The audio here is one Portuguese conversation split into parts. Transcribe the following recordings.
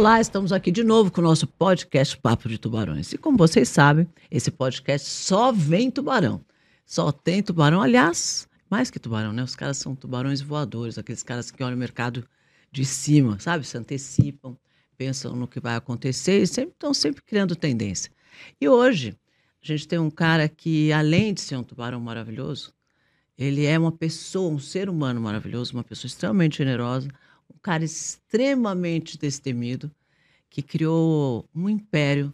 Olá, estamos aqui de novo com o nosso podcast Papo de Tubarões. E como vocês sabem, esse podcast só vem tubarão. Só tem tubarão, aliás, mais que tubarão, né? Os caras são tubarões voadores, aqueles caras que olham o mercado de cima, sabe? Se antecipam, pensam no que vai acontecer e sempre estão sempre criando tendência. E hoje a gente tem um cara que, além de ser um tubarão maravilhoso, ele é uma pessoa, um ser humano maravilhoso, uma pessoa extremamente generosa, um cara extremamente destemido, que criou um império.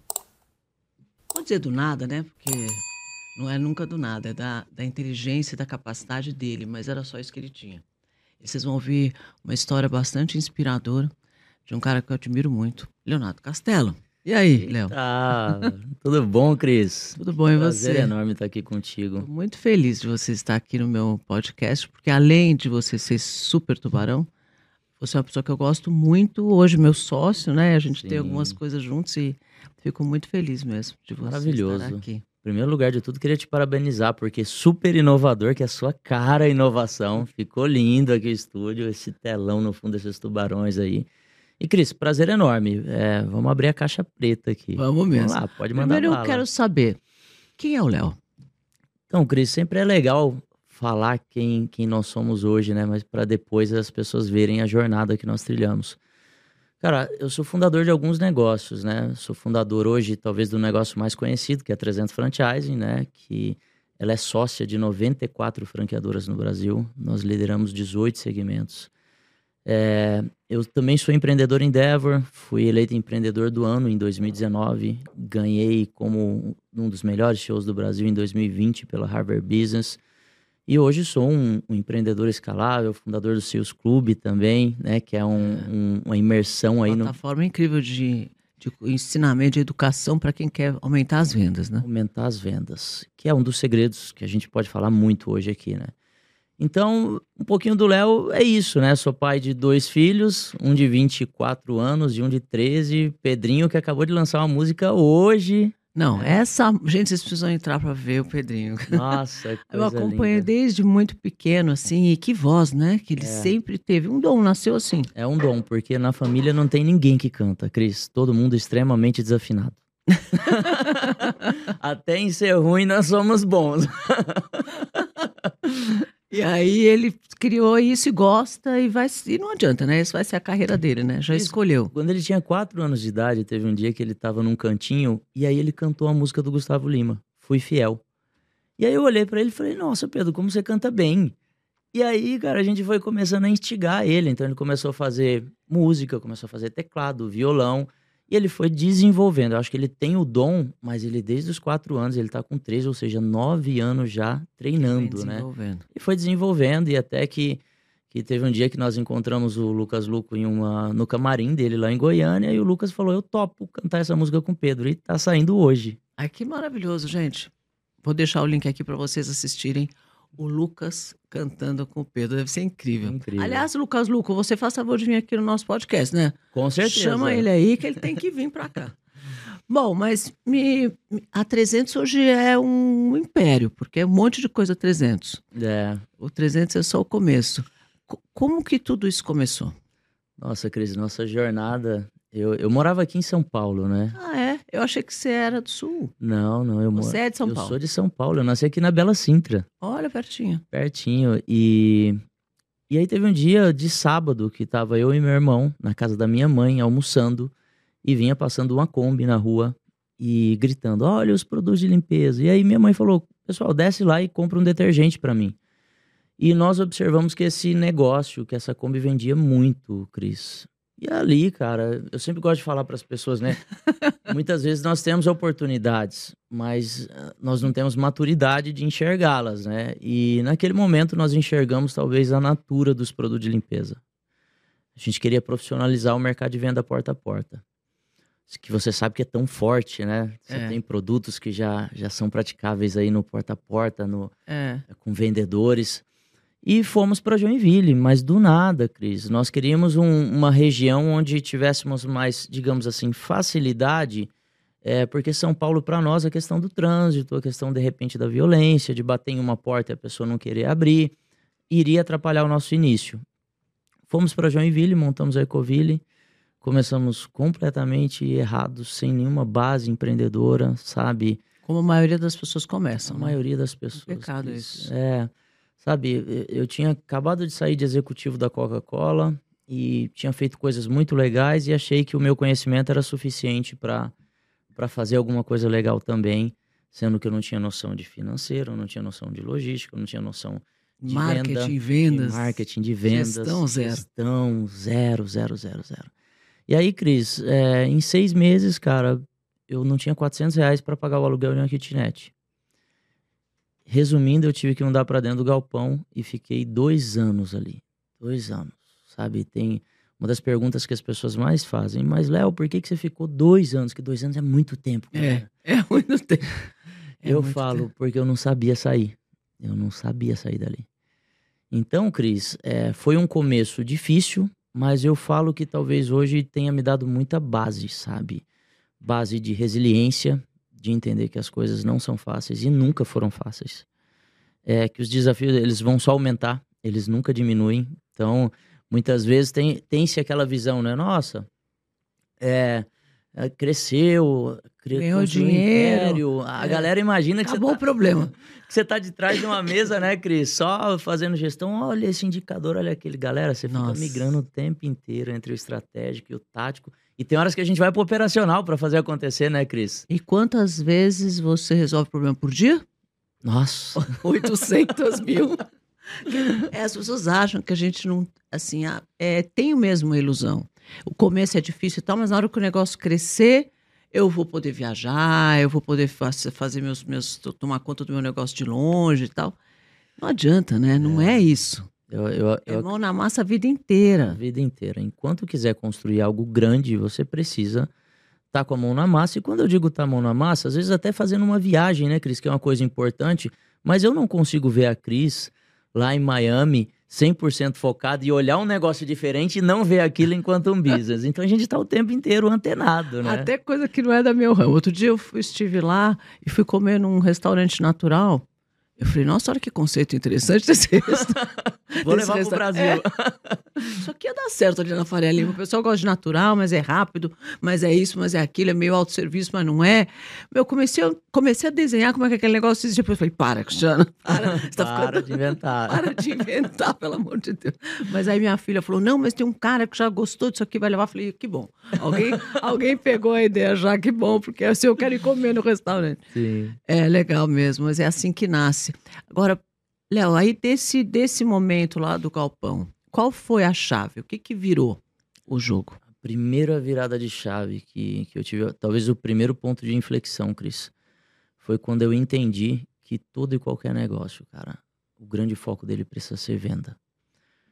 Vou dizer do nada, né? Porque não é nunca do nada, é da, da inteligência e da capacidade dele, mas era só isso que ele tinha. E vocês vão ouvir uma história bastante inspiradora de um cara que eu admiro muito, Leonardo Castelo. E aí, Léo? Ah, tudo bom, Cris? Tudo bom e Prazer você? enorme estar aqui contigo. Tô muito feliz de você estar aqui no meu podcast, porque além de você ser super tubarão, você é uma pessoa que eu gosto muito, hoje meu sócio, né? A gente tem Sim. algumas coisas juntos e fico muito feliz mesmo de você Maravilhoso. estar aqui. Em primeiro lugar de tudo, queria te parabenizar, porque super inovador, que é a sua cara a inovação. Ficou lindo aqui o estúdio, esse telão no fundo desses tubarões aí. E, Cris, prazer enorme. É, vamos abrir a caixa preta aqui. Vamos mesmo. Vamos lá, pode mandar Primeiro eu bala. quero saber, quem é o Léo? Então, Cris, sempre é legal falar quem, quem nós somos hoje, né? Mas para depois as pessoas verem a jornada que nós trilhamos. Cara, eu sou fundador de alguns negócios, né? Sou fundador hoje, talvez, do negócio mais conhecido, que é a 300 Franchising, né? Que ela é sócia de 94 franqueadoras no Brasil. Nós lideramos 18 segmentos. É, eu também sou empreendedor em Endeavor, fui eleito empreendedor do ano em 2019, ganhei como um dos melhores shows do Brasil em 2020 pela Harvard Business. E hoje sou um, um empreendedor escalável, fundador do Sales Club também, né? Que é um- um- uma imersão aí no Plataforma incrível de, de ensinamento, de educação para quem quer aumentar as vendas, né? aumentar as vendas, que é um dos segredos que a gente pode falar muito hoje aqui, né? Então, um pouquinho do Léo é isso, né? Sou pai de dois filhos, um de 24 anos e um de 13. Pedrinho, que acabou de lançar uma música hoje. Não, essa. Gente, vocês precisam entrar para ver o Pedrinho. Nossa, que Eu coisa acompanho linda. desde muito pequeno, assim, e que voz, né? Que ele É. sempre teve. Um dom, nasceu assim. É um dom, porque na família não tem ninguém que canta, Cris. Todo mundo extremamente desafinado. Até em ser ruim nós somos bons. E aí ele criou isso e gosta e vai. E não adianta, né? Essa vai ser a carreira dele, né? Já Isso. escolheu. Quando ele tinha quatro anos de idade, teve um dia que ele tava num cantinho e aí ele cantou a música do Gustavo Lima, Fui Fiel. E aí eu olhei pra ele e falei, nossa, Pedro, como você canta bem. E aí, cara, a gente foi começando a instigar ele. Então ele começou a fazer música, começou a fazer teclado, violão. E ele foi desenvolvendo. Eu acho que ele tem o dom, mas ele desde os quatro anos, ele tá com três, ou seja, nove anos já treinando, né? E foi desenvolvendo, e até que, que teve um dia que nós encontramos o Lucas Luco em uma, no camarim dele lá em Goiânia, e o Lucas falou: Eu topo cantar essa música com o Pedro, e tá saindo hoje. Ai, que maravilhoso, gente. Vou deixar o link aqui para vocês assistirem o Lucas cantando com o Pedro. Deve ser incrível. Incrível. Aliás, Lucas Luco, você faz favor de vir aqui no nosso podcast, né? Com certeza. Chama ele aí que ele tem que vir para cá. Bom, mas me, a 300 hoje é um império, porque é um monte de coisa 300. É. O 300 é só o começo. Co- como que tudo isso começou? Nossa, Cris, nossa jornada. Eu, eu morava aqui em São Paulo, né? Ah, é? Eu achei que você era do Sul. Não, não, eu moro. Você é de São eu Paulo. sou de São Paulo, eu nasci aqui na Bela Sintra. Olha pertinho. pertinho. E, e aí teve um dia de sábado que tava eu e meu irmão na casa da minha mãe almoçando e vinha passando uma Kombi na rua e gritando: Olha os produtos de limpeza. E aí minha mãe falou: Pessoal, desce lá e compra um detergente para mim. E nós observamos que esse negócio, que essa Kombi vendia muito, Cris. E ali, cara, eu sempre gosto de falar para as pessoas, né? Muitas vezes nós temos oportunidades, mas ah, nós não temos maturidade de enxergá-las, né? E naquele momento nós enxergamos talvez a natura dos produtos de limpeza. A gente queria profissionalizar o mercado de venda porta a porta. Que você sabe que é tão forte, né? Você É. tem produtos que já, já são praticáveis aí no porta a porta, no, É. com vendedores. E fomos para Joinville, mas do nada, Cris. Nós queríamos um- uma região onde tivéssemos mais, digamos assim, facilidade, é, porque São Paulo, para nós, a questão do trânsito, a questão, de repente, da violência, de bater em uma porta e a pessoa não querer abrir, iria atrapalhar o nosso início. Fomos para Joinville, montamos a Ecoville, começamos completamente errados, sem nenhuma base empreendedora, sabe? Como a maioria das pessoas começam. A né? maioria das pessoas. pecado Cris. isso. É. Sabe, eu tinha acabado de sair de executivo da Coca-Cola e tinha feito coisas muito legais e achei que o meu conhecimento era suficiente para fazer alguma coisa legal também, sendo que eu não tinha noção de financeiro, não tinha noção de logística, não tinha noção de Marketing, venda, vendas. de marketing de vendas, gestão zero. gestão zero, zero, zero, zero. E aí, Cris, é, em seis meses, cara, eu não tinha 400 reais para pagar o aluguel de uma kitnet. Resumindo, eu tive que mudar para dentro do galpão e fiquei dois anos ali. Dois anos, sabe? Tem uma das perguntas que as pessoas mais fazem. Mas, Léo, por que, que você ficou dois anos? Que dois anos é muito tempo. cara." É, é muito tempo. É eu muito falo tempo. porque eu não sabia sair. Eu não sabia sair dali. Então, Cris, é, foi um começo difícil, mas eu falo que talvez hoje tenha me dado muita base, sabe? Base de resiliência, de entender que as coisas não são fáceis e nunca foram fáceis. É que os desafios eles vão só aumentar, eles nunca diminuem. Então, muitas vezes tem tem-se aquela visão, né? Nossa, é, é, cresceu, cre- Ganhou dinheiro. império. A É. galera imagina que Acabou você o problema. que você tá de trás de uma mesa, né, Cris? Só fazendo gestão. Olha esse indicador, olha aquele. Galera, você fica Nossa. migrando o tempo inteiro entre o estratégico e o tático. E tem horas que a gente vai pro operacional para fazer acontecer, né, Cris? E quantas vezes você resolve o problema por dia? Nossa. 800 mil. É, as pessoas acham que a gente não. Assim, ah, é, tem mesmo uma ilusão. O começo é difícil e tal, mas na hora que o negócio crescer, eu vou poder viajar, eu vou poder fa- fazer meus, meus. tomar conta do meu negócio de longe e tal. Não adianta, né? Não é, isso. Eu, eu, É eu, mão na massa a vida a inteira. vida inteira. Enquanto quiser construir algo grande, você precisa estar com a mão na massa. E quando eu digo estar a mão na massa, às vezes até fazendo uma viagem, né, Cris? Que é uma coisa importante. Mas eu não consigo ver a Cris lá em Miami 100% focada e olhar um negócio diferente e não ver aquilo enquanto um business. Então a gente está o tempo inteiro antenado, né? Até coisa que não é da meu ramo. Outro dia eu fui- estive lá e fui comer num restaurante natural. Eu falei, nossa, olha que conceito interessante desse restaurante. Vou levar pro resta- Brasil. É. Isso aqui ia dar certo ali na Faria Lima. O pessoal gosta de natural, mas é rápido, mas é isso, mas é aquilo, é meio autosserviço, mas não é. Eu comecei, a- comecei a desenhar como é que aquele negócio existe. Depois eu falei, para, Cristiana, para. Você tá Para ficando... de inventar. Para de inventar, pelo amor de Deus. Mas aí minha filha falou: não, mas tem um cara que já gostou disso aqui, vai levar. Eu falei, que bom. Alguém, alguém pegou a ideia já, que bom, porque assim eu quero ir comer no restaurante. Sim. É legal mesmo, mas é assim que nasce. Agora, Léo, aí desse, desse momento lá do galpão, qual foi a chave? O que, que virou o jogo? primeira virada de chave que, que eu tive, talvez o primeiro ponto de inflexão, Cris, foi quando eu entendi que todo e qualquer negócio, cara, o grande foco dele precisa ser venda.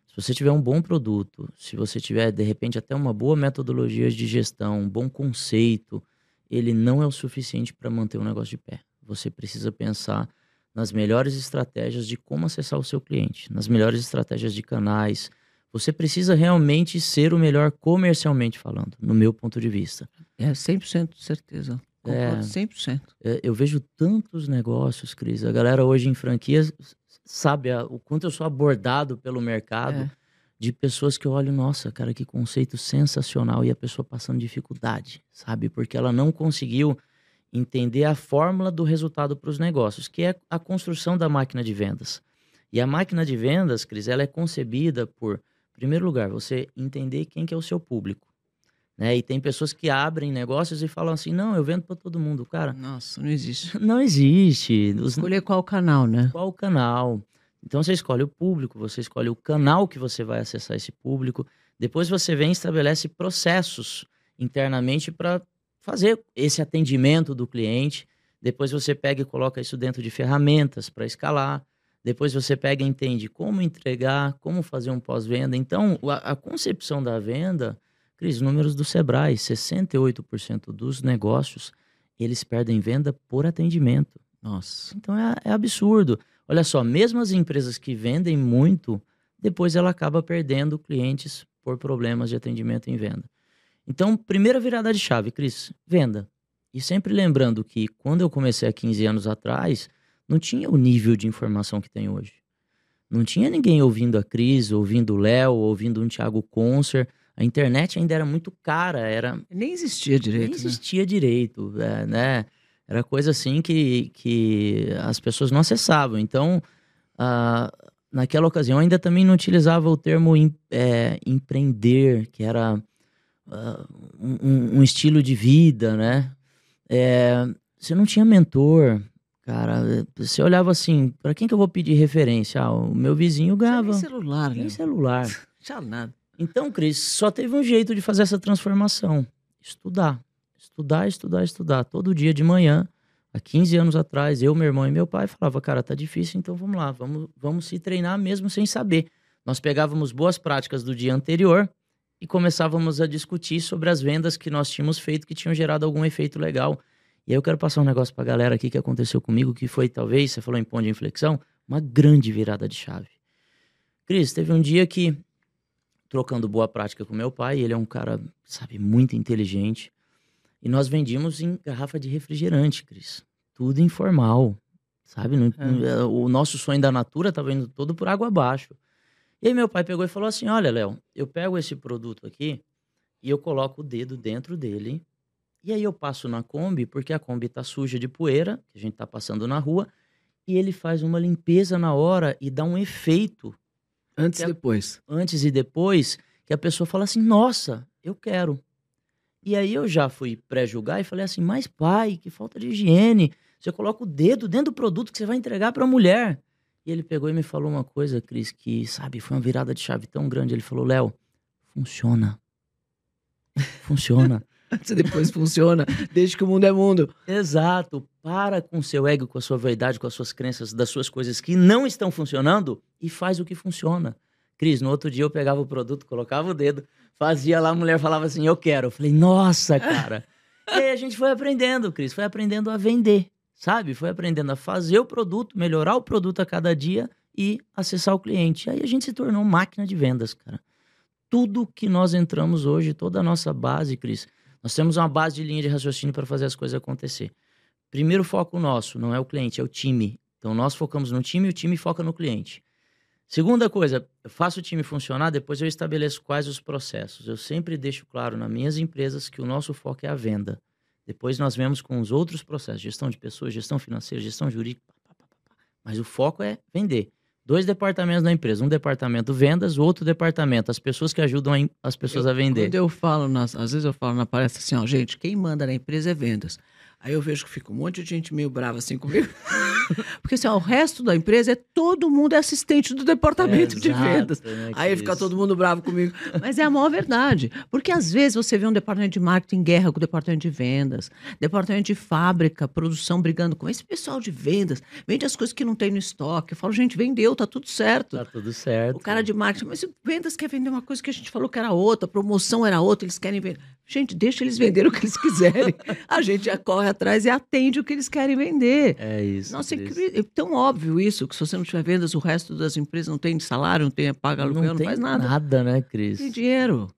Se você tiver um bom produto, se você tiver, de repente, até uma boa metodologia de gestão, um bom conceito, ele não é o suficiente para manter o negócio de pé. Você precisa pensar nas melhores estratégias de como acessar o seu cliente, nas melhores estratégias de canais, você precisa realmente ser o melhor comercialmente falando, no meu ponto de vista. É 100% de certeza. Concordo É. 100%. É, Eu vejo tantos negócios, Cris. A galera hoje em franquias sabe a- o quanto eu sou abordado pelo mercado É. de pessoas que eu olho, nossa, cara, que conceito sensacional e a pessoa passando dificuldade, sabe? Porque ela não conseguiu entender a fórmula do resultado para os negócios, que é a construção da máquina de vendas. E a máquina de vendas, Cris, ela é concebida por, em primeiro lugar, você entender quem que é o seu público. Né? E tem pessoas que abrem negócios e falam assim, não, eu vendo para todo mundo. Cara, Nossa, não existe. não existe. Os, Escolher qual canal, né? qual canal. Então você escolhe o público, você escolhe o canal que você vai acessar esse público. Depois você vem e estabelece processos internamente para fazer esse atendimento do cliente. Depois você pega e coloca isso dentro de ferramentas para escalar. Depois você pega e entende como entregar, como fazer um pós-venda. Então, a, a concepção da venda, Cris, números do Sebrae, 68% dos negócios, eles perdem venda por atendimento. Nossa. Então é, é absurdo. Olha só, mesmo as empresas que vendem muito, depois ela acaba perdendo clientes por problemas de atendimento em venda. Então, primeira virada de chave, Cris, venda. E sempre lembrando que quando eu comecei há 15 anos atrás, não tinha o nível de informação que tem hoje. Não tinha ninguém ouvindo a Cris, ouvindo o Léo, ouvindo um Thiago Concer. A internet ainda era muito cara, era Nem existia direito, nem né? existia direito, é, né? Era coisa assim que, que as pessoas não acessavam. Então, ah, naquela ocasião, ainda também não utilizava o termo em- é, empreender, que era um- um, estilo de vida, né? É, você não tinha mentor, cara. Você olhava assim, para quem que eu vou pedir referência? Ah, o meu vizinho ganhava. nem celular, né? Nem celular. Tinha nada. Então, Cris, só teve um jeito de fazer essa transformação: estudar. Estudar, estudar, estudar. Todo dia de manhã, há 15 anos atrás, eu, meu irmão e meu pai falava, cara, tá difícil, então vamos lá, vamos, vamos se treinar mesmo sem saber. Nós pegávamos boas práticas do dia anterior e começávamos a discutir sobre as vendas que nós tínhamos feito que tinham gerado algum efeito legal. E aí eu quero passar um negócio pra galera aqui que aconteceu comigo, que foi talvez, você falou em ponto de inflexão, uma grande virada de chave. Cris, teve um dia que trocando boa prática com meu pai. Ele é um cara, sabe, muito inteligente. E nós vendíamos em garrafa de refrigerante, Cris. Tudo informal, sabe? É. não- O nosso sonho da Natura estava indo todo por água abaixo. E aí meu pai pegou e falou assim, olha, Léo, eu pego esse produto aqui e eu coloco o dedo dentro dele. E aí eu passo na Kombi, porque a Kombi tá suja de poeira, que a gente tá passando na rua. E ele faz uma limpeza na hora e dá um efeito Antes e depois. antes e depois, que a pessoa fala assim: nossa, eu quero. E aí eu já fui pré-julgar e falei assim: mas pai, que falta de higiene. Você coloca o dedo dentro do produto que você vai entregar para a mulher. E ele pegou e me falou uma coisa, Cris, que, sabe, foi uma virada de chave tão grande. Ele falou: Léo, funciona. Funciona. E depois funciona, desde que o mundo é mundo. Exato. Para com seu ego, com a sua verdade, com as suas crenças, das suas coisas que não estão funcionando e faz o que funciona. Cris, no outro dia eu pegava o produto, colocava o dedo, fazia lá, a mulher falava assim, eu quero. Eu falei, nossa, cara. e aí a gente foi aprendendo, Cris, foi aprendendo a vender, sabe? Foi aprendendo a fazer o produto, melhorar o produto a cada dia e acessar o cliente. Aí a gente se tornou máquina de vendas, cara. Tudo que nós entramos hoje, toda a nossa base, Cris, nós temos uma base de linha de raciocínio para fazer as coisas acontecer. Primeiro foco nosso não é o cliente, é o time. Então nós focamos no time e o time foca no cliente. Segunda coisa, eu faço o time funcionar, depois eu estabeleço quais os processos. Eu sempre deixo claro nas minhas empresas que o nosso foco é a venda. Depois nós vemos com os outros processos, gestão de pessoas, gestão financeira, gestão jurídica, pá, pá, pá, mas o foco é vender. Dois departamentos da empresa, um departamento vendas, o outro departamento as pessoas que ajudam as pessoas a vender. Quando eu falo, nas, às vezes eu falo na palestra assim, ó, gente, quem manda na empresa é vendas. Aí eu vejo que fica um monte de gente meio brava assim comigo. Porque assim, ó, o resto da empresa é todo mundo é assistente do departamento de Exato, vendas. né, Aí fica Cris? todo mundo bravo comigo. Mas é a maior verdade. Porque às vezes você vê um departamento de marketing em guerra com o departamento de vendas, departamento de fábrica, produção brigando com esse pessoal de vendas, vende as coisas que não tem no estoque. Eu falo, gente, vendeu, tá tudo certo. Tá tudo certo. O cara de marketing, mas vendas quer vender uma coisa que a gente falou que era outra, promoção era outra, eles querem vender. Gente, deixa eles venderem o que eles quiserem. A gente já corre atrás e atende o que eles querem vender. É isso. Nossa, é incrível. é tão óbvio isso, que se você não tiver vendas, o resto das empresas não tem salário, não tem paga aluguel, não, tem faz nada. Nada, né, Não Cris? tem dinheiro.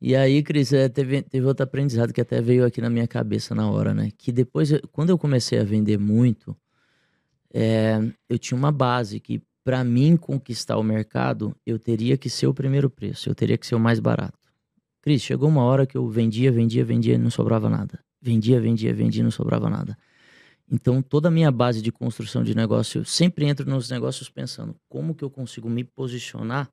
E aí, Cris, é, teve, teve outro aprendizado que até veio aqui na minha cabeça na hora, né? Que depois, quando eu comecei a vender muito, é, eu tinha uma base que, para mim conquistar o mercado, eu teria que ser o primeiro preço, eu teria que ser o mais barato. Cris, chegou uma hora que eu vendia, vendia, vendia e não sobrava nada. Vendia, vendia, vendia não sobrava nada. Então, toda a minha base de construção de negócio, eu sempre entro nos negócios pensando como que eu consigo me posicionar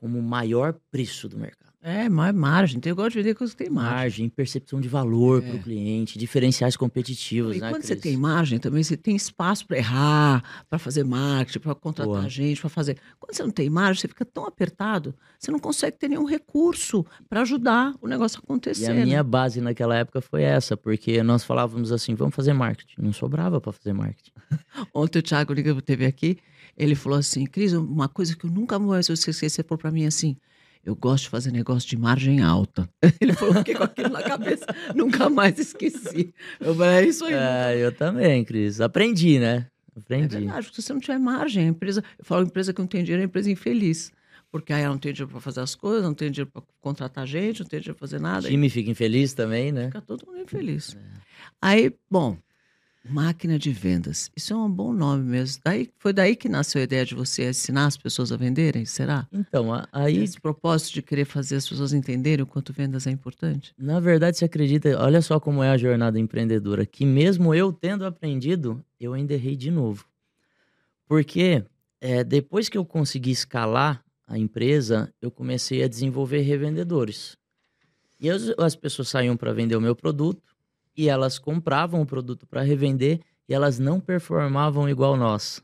como o maior preço do mercado. É, mais margem. Eu gosto de vender coisa que tem margem. Margem, percepção de valor É. para o cliente, diferenciais competitivos, E né, quando você Cris? tem margem também, você tem espaço para errar, para fazer marketing, para contratar Boa. gente, para fazer. Quando você não tem margem, você fica tão apertado, você não consegue ter nenhum recurso para ajudar o negócio a E acontecer. a né? minha base naquela época foi essa, porque nós falávamos assim, vamos fazer marketing. Não sobrava para fazer marketing. Ontem o Thiago Liga teve aqui, ele falou assim, Cris, uma coisa que eu nunca mais vou esquecer, você falou para mim assim, eu gosto de fazer negócio de margem alta. Ele falou, fiquei com aquilo na cabeça, nunca mais esqueci. Eu falei, é isso aí. É, eu também, Cris. Aprendi, né? É Aprendi. verdade, porque se você não tiver margem, a empresa, eu falo empresa que não tem dinheiro, é empresa infeliz. Porque aí ela não tem dinheiro para fazer as coisas, não tem dinheiro para contratar gente, não tem dinheiro para fazer o nada. time fica infeliz também, né? Fica todo mundo infeliz. Aí, bom, Máquina de vendas. Isso é um bom nome mesmo. Daí, foi daí que nasceu a ideia de você ensinar as pessoas a venderem, será? Então, a- aí, Esse propósito de querer fazer as pessoas entenderem o quanto vendas é importante? na verdade, você acredita, olha só como é a jornada empreendedora, que mesmo eu tendo aprendido, eu ainda errei de novo. Porque é, depois que eu consegui escalar a empresa, eu comecei a desenvolver revendedores. E as, as pessoas saíam para vender o meu produto e elas compravam o produto para revender e elas não performavam igual nós.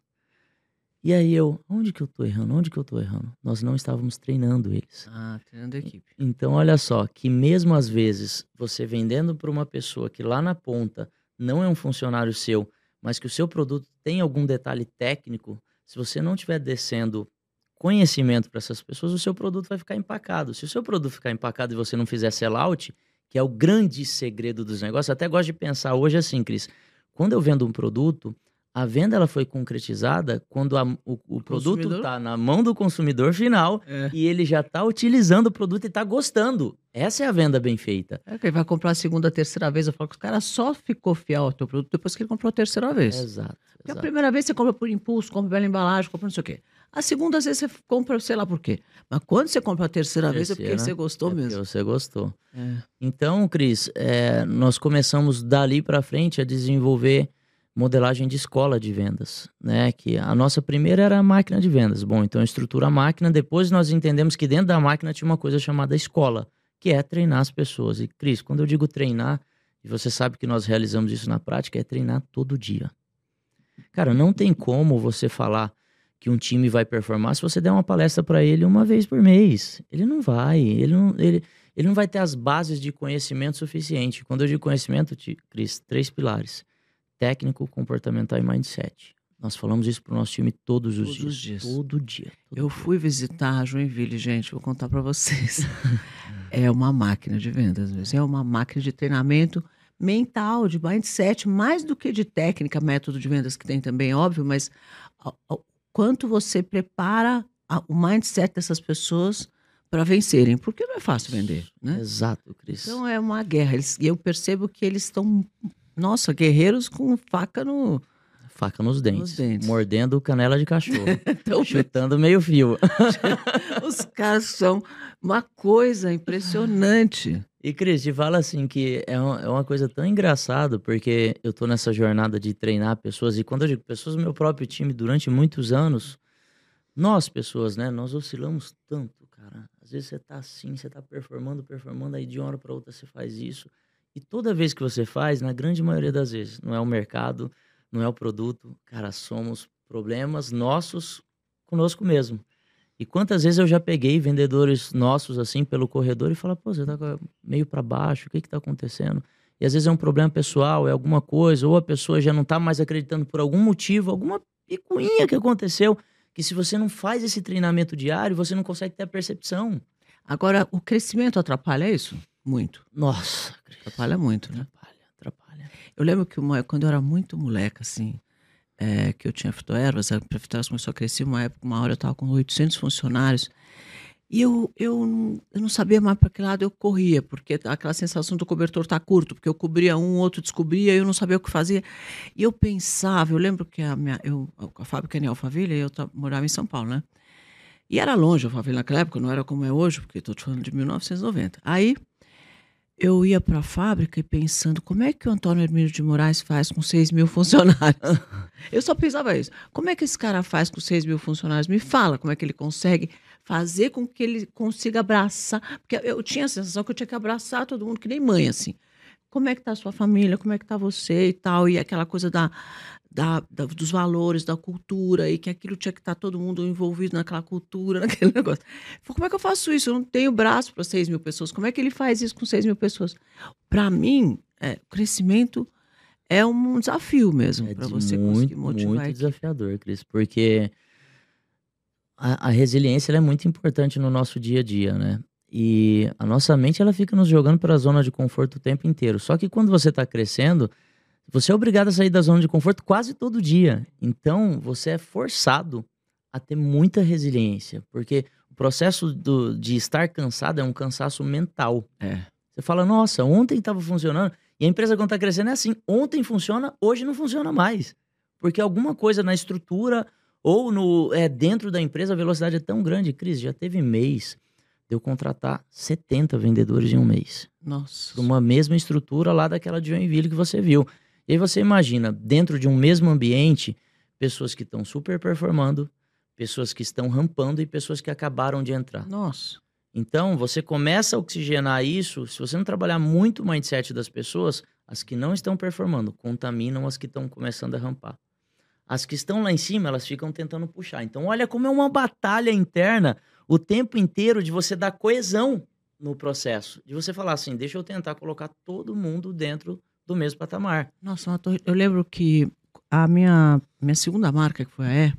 E aí eu, onde que eu tô errando? Onde que eu tô errando? Nós não estávamos treinando eles. Ah, treinando a equipe. Então, olha só, que mesmo às vezes você vendendo para uma pessoa que lá na ponta não é um funcionário seu, mas que o seu produto tem algum detalhe técnico, se você não estiver descendo conhecimento para essas pessoas, o seu produto vai ficar empacado. Se o seu produto ficar empacado e você não fizer sellout, que é o grande segredo dos negócios, eu até gosto de pensar hoje assim, Cris, quando eu vendo um produto, a venda ela foi concretizada quando a- o, o produto consumidor? está na mão do consumidor final É. e ele já está utilizando o produto e está gostando. Essa é a venda bem feita. É que ele vai comprar a segunda, a terceira vez. Eu falo que o cara só ficou fiel ao teu produto depois que ele comprou a terceira vez. Exato. Porque a exato. primeira vez você compra por impulso, compra pela embalagem, compra não sei o quê. A segunda, vezes, você compra, sei lá por quê. Mas quando você compra a terceira vez, é porque Terceira, você gostou É mesmo. Você gostou. É. Então, Cris, é, nós começamos dali para frente a desenvolver modelagem de escola de vendas, né? Que a nossa primeira era a máquina de vendas. Bom, então estrutura a máquina. Depois nós entendemos que dentro da máquina tinha uma coisa chamada escola, que é treinar as pessoas. E Cris, quando eu digo treinar, e você sabe que nós realizamos isso na prática, é treinar todo dia. Cara, não tem como você falar que um time vai performar se você der uma palestra para ele uma vez por mês. Ele não vai. Ele não, ele, ele não vai ter as bases de conhecimento suficiente. Quando eu digo conhecimento, Cris, três pilares: técnico, comportamental e mindset. Nós falamos isso pro nosso time todos os Todos dias. os dias. Todo dia. todo Eu dia. fui visitar a Joinville, gente, vou contar para vocês. é uma máquina de vendas mesmo. É uma máquina de treinamento mental, de mindset, mais do que de técnica, método de vendas que tem também, óbvio, mas quanto você prepara a- o mindset dessas pessoas para vencerem, porque não é fácil vender, né? Exato, Cris. Então é uma guerra. Eles, e eu percebo que eles estão, nossa, guerreiros com faca no. Faca nos dentes, dentes. Mordendo canela de cachorro. Então, chutando meio fio. os caras são uma coisa impressionante. E, Cris, te fala assim que é uma, é uma coisa tão engraçada, porque eu tô nessa jornada de treinar pessoas, e quando eu digo pessoas do meu próprio time durante muitos anos, nós, pessoas, né, nós oscilamos tanto, cara. Às vezes você tá assim, você tá performando, performando, aí de uma hora para outra você faz isso. E toda vez que você faz, na grande maioria das vezes, não é o mercado, não é o produto, cara, somos problemas nossos conosco mesmo. E quantas vezes eu já peguei vendedores nossos assim pelo corredor e falo, pô, você tá meio para baixo, o que que tá acontecendo? E às vezes é um problema pessoal, é alguma coisa, ou a pessoa já não tá mais acreditando por algum motivo, alguma picuinha que aconteceu, que se você não faz esse treinamento diário, você não consegue ter a percepção. Agora, o crescimento atrapalha isso? Muito. Nossa, Cris, Atrapalha muito, né? atrapalha, atrapalha. Eu lembro que uma, quando eu era muito moleca, assim, é, que eu tinha fitoervas, a fitoervas começou a crescer, uma época, uma hora eu estava com 800 funcionários, e eu, eu, não, eu não sabia mais para que lado eu corria, porque aquela sensação do cobertor tá curto, porque eu cobria um, outro descobria, eu não sabia o que fazia. E eu pensava, eu lembro que a, minha, eu, a fábrica em Alphaville, eu morava em São Paulo, né? E era longe Alphaville naquela época, não era como é hoje, porque estou te falando de 1990. Aí eu ia para a fábrica e pensando como é que o Antônio Hermílio de Moraes faz com 6 mil funcionários. eu só pensava isso. Como é que esse cara faz com 6 mil funcionários? Me fala como é que ele consegue fazer com que ele consiga abraçar. Porque eu tinha a sensação que eu tinha que abraçar todo mundo, que nem mãe, assim. Como é que tá a sua família? Como é que tá você e tal? E aquela coisa da, da, da- dos valores, da cultura, e que aquilo tinha que estar todo mundo envolvido naquela cultura, naquele negócio. Falei, como é que eu faço isso? Eu não tenho braço para 6 mil pessoas. Como é que ele faz isso com 6 mil pessoas? Para mim, é, crescimento é um desafio mesmo, É para você muito, conseguir motivar muito a equipe. desafiador, Cris, porque a, a resiliência é muito importante no nosso dia a dia, né? E a nossa mente ela fica nos jogando para a zona de conforto o tempo inteiro. Só que quando você está crescendo, você é obrigado a sair da zona de conforto quase todo dia. Então você é forçado a ter muita resiliência, porque o processo do- de estar cansado é um cansaço mental. É. Você fala, nossa, ontem estava funcionando. E a empresa, quando está crescendo, é assim. Ontem funciona, hoje não funciona mais. Porque alguma coisa na estrutura ou no é, dentro da empresa a velocidade é tão grande. Cris, já teve mês de eu contratar 70 vendedores em um mês. Nossa. Uma mesma estrutura lá daquela de Joinville que você viu. E aí você imagina, dentro de um mesmo ambiente, pessoas que estão super performando, pessoas que estão rampando e pessoas que acabaram de entrar. Nossa. Então, você começa a oxigenar isso, se você não trabalhar muito o mindset das pessoas, as que não estão performando contaminam as que estão começando a rampar. As que estão lá em cima, elas ficam tentando puxar. Então, olha como é uma batalha interna o tempo inteiro de você dar coesão no processo. De você falar assim, deixa eu tentar colocar todo mundo dentro do mesmo patamar. Nossa, eu lembro que a minha, minha segunda marca, que foi a E,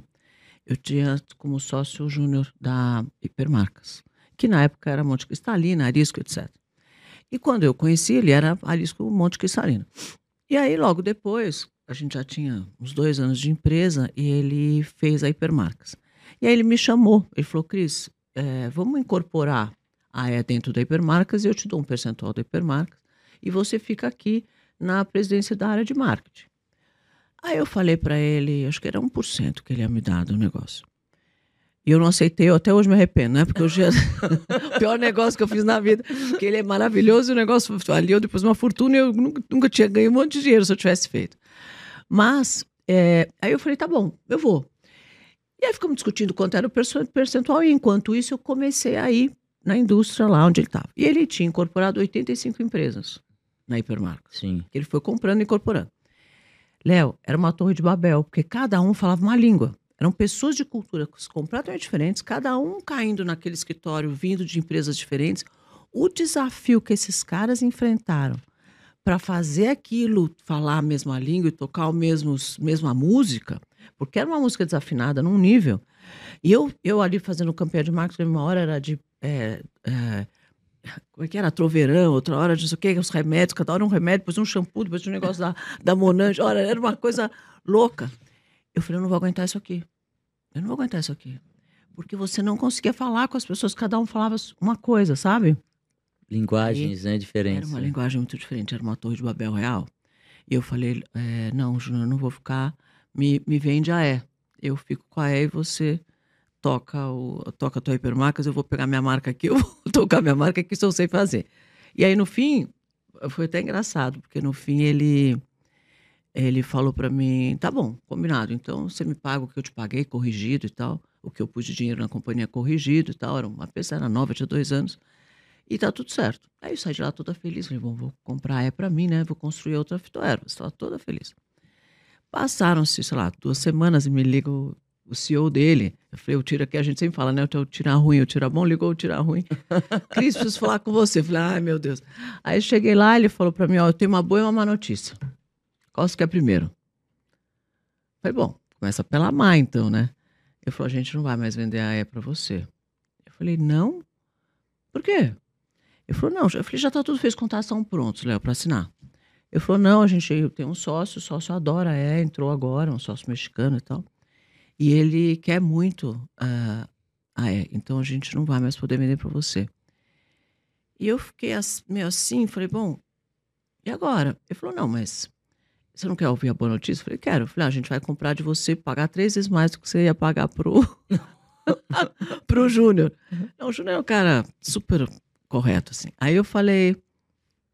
eu tinha como sócio júnior da Hipermarcas, que na época era Monte Cristalina, Arisco, etc. E quando eu conheci, ele era Arisco Monte Cristalina. E aí, logo depois, a gente já tinha uns dois anos de empresa e ele fez a Hipermarcas. E aí ele me chamou, ele falou, Cris, é, vamos incorporar a E dentro da Hipermarcas e eu te dou um percentual da Hipermarcas e você fica aqui na presidência da área de marketing. Aí eu falei para ele, acho que era 1% que ele ia me dar do negócio. E eu não aceitei, eu até hoje me arrependo, né? Porque hoje é o pior negócio que eu fiz na vida. Porque ele é maravilhoso e o negócio ali eu depois uma fortuna e eu nunca, nunca, tinha ganho um monte de dinheiro se eu tivesse feito. Mas, é, aí eu falei, tá bom, eu vou. E aí ficamos discutindo quanto era o percentual, e enquanto isso eu comecei a ir na indústria lá onde ele estava. E ele tinha incorporado 85 empresas na Hipermarket. Sim. Que ele foi comprando e incorporando. Léo, era uma torre de Babel, porque cada um falava uma língua. Eram pessoas de culturas completamente diferentes, cada um caindo naquele escritório, vindo de empresas diferentes. O desafio que esses caras enfrentaram para fazer aquilo, falar a mesma língua e tocar o mesmo, mesma música, porque era uma música desafinada num nível. E eu, eu ali fazendo campeão de marketing, uma hora era de. É, é, como é que era? Troverão, outra hora de não sei o que, os remédios, cada hora um remédio, depois um shampoo, depois um negócio da, da Monange. Olha, era uma coisa louca. Eu falei, eu não vou aguentar isso aqui. Eu não vou aguentar isso aqui. Porque você não conseguia falar com as pessoas, cada um falava uma coisa, sabe? Linguagens, né, diferentes. Era uma né? linguagem muito diferente, era uma torre de Babel real. E eu falei, é, não, Júnior, eu não vou ficar, me, me vende a E. Eu fico com a E e você toca, o, toca a tua hipermarcas, eu vou pegar minha marca aqui, eu vou tocar minha marca aqui, isso eu sei fazer. E aí, no fim, foi até engraçado, porque no fim ele ele falou para mim, tá bom, combinado, então você me paga o que eu te paguei, corrigido e tal, o que eu pus de dinheiro na companhia corrigido e tal, era uma peça, era nova, tinha dois anos, e tá tudo certo. Aí eu saí de lá toda feliz, falei, bom, vou comprar é para mim, né, vou construir outra fitoerva, estava toda feliz. Passaram-se, sei lá, duas semanas e me liga o, o CEO dele, eu falei, o tira aqui, a gente sempre fala, né, o tira ruim, o tira bom, ligou o tira ruim. Cris, preciso falar com você. Eu falei, ai meu Deus. Aí eu cheguei lá, ele falou para mim, ó, eu tenho uma boa e uma má notícia. Qual você quer primeiro? Falei, bom, começa pela má então, né? Ele falou, a gente não vai mais vender a E para você. Eu falei, não? Por quê? Ele falou, não, eu falei, já tá tudo fez contatos estão prontos, Léo, para assinar. Ele falou, não, a gente tem um sócio, o sócio adora E, entrou agora, um sócio mexicano e tal. E ele quer muito uh, a E, então a gente não vai mais poder vender para você. E eu fiquei meio assim, falei, bom, e agora? Ele falou, não, mas você não quer ouvir a boa notícia? Eu falei, quero. Eu falei, ah, a gente vai comprar de você, pagar três vezes mais do que você ia pagar pro, pro Júnior. Não, o Júnior é um cara super correto, assim. Aí eu falei,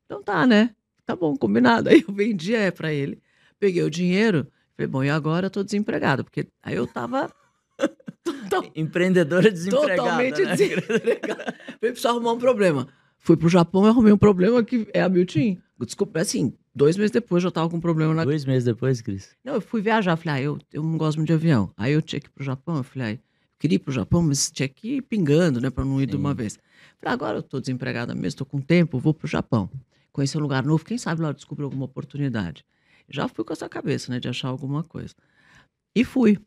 então tá, né? Tá bom, combinado. Aí eu vendi é para ele, peguei o dinheiro, falei, bom, e agora eu tô desempregado, porque aí eu tava... Empreendedora desempregada. Totalmente né? desempregada. Falei, preciso arrumar um problema. Fui pro Japão e arrumei um problema que é a Miltim. Desculpa, assim, dois meses depois eu já tava com um problema na. Dois meses depois, Cris? Não, eu fui viajar. Falei, ah, eu, eu não gosto muito de avião. Aí eu tinha que ir pro Japão. Eu falei, ah, eu queria ir pro Japão, mas tinha que ir pingando, né, pra não ir Sim. de uma vez. Falei, agora eu tô desempregada mesmo, tô com tempo, vou pro Japão. Conhecer um lugar novo, quem sabe lá eu descubro alguma oportunidade. Já fui com essa cabeça, né, de achar alguma coisa. E fui.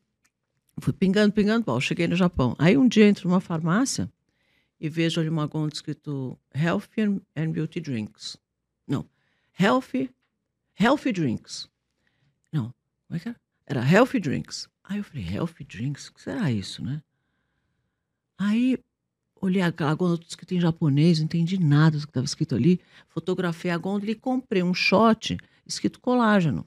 Fui pingando, pingando, pau. Cheguei no Japão. Aí um dia entro numa farmácia e vejo ali uma conta escrito Healthy and Beauty Drinks. Não, Healthy, healthy Drinks. Não, como é que era? Era Healthy Drinks. Aí eu falei, Healthy Drinks? O que será isso, né? Aí olhei aquela gôndola escrito em japonês, não entendi nada do que estava escrito ali. Fotografei a gôndola e comprei um shot escrito colágeno.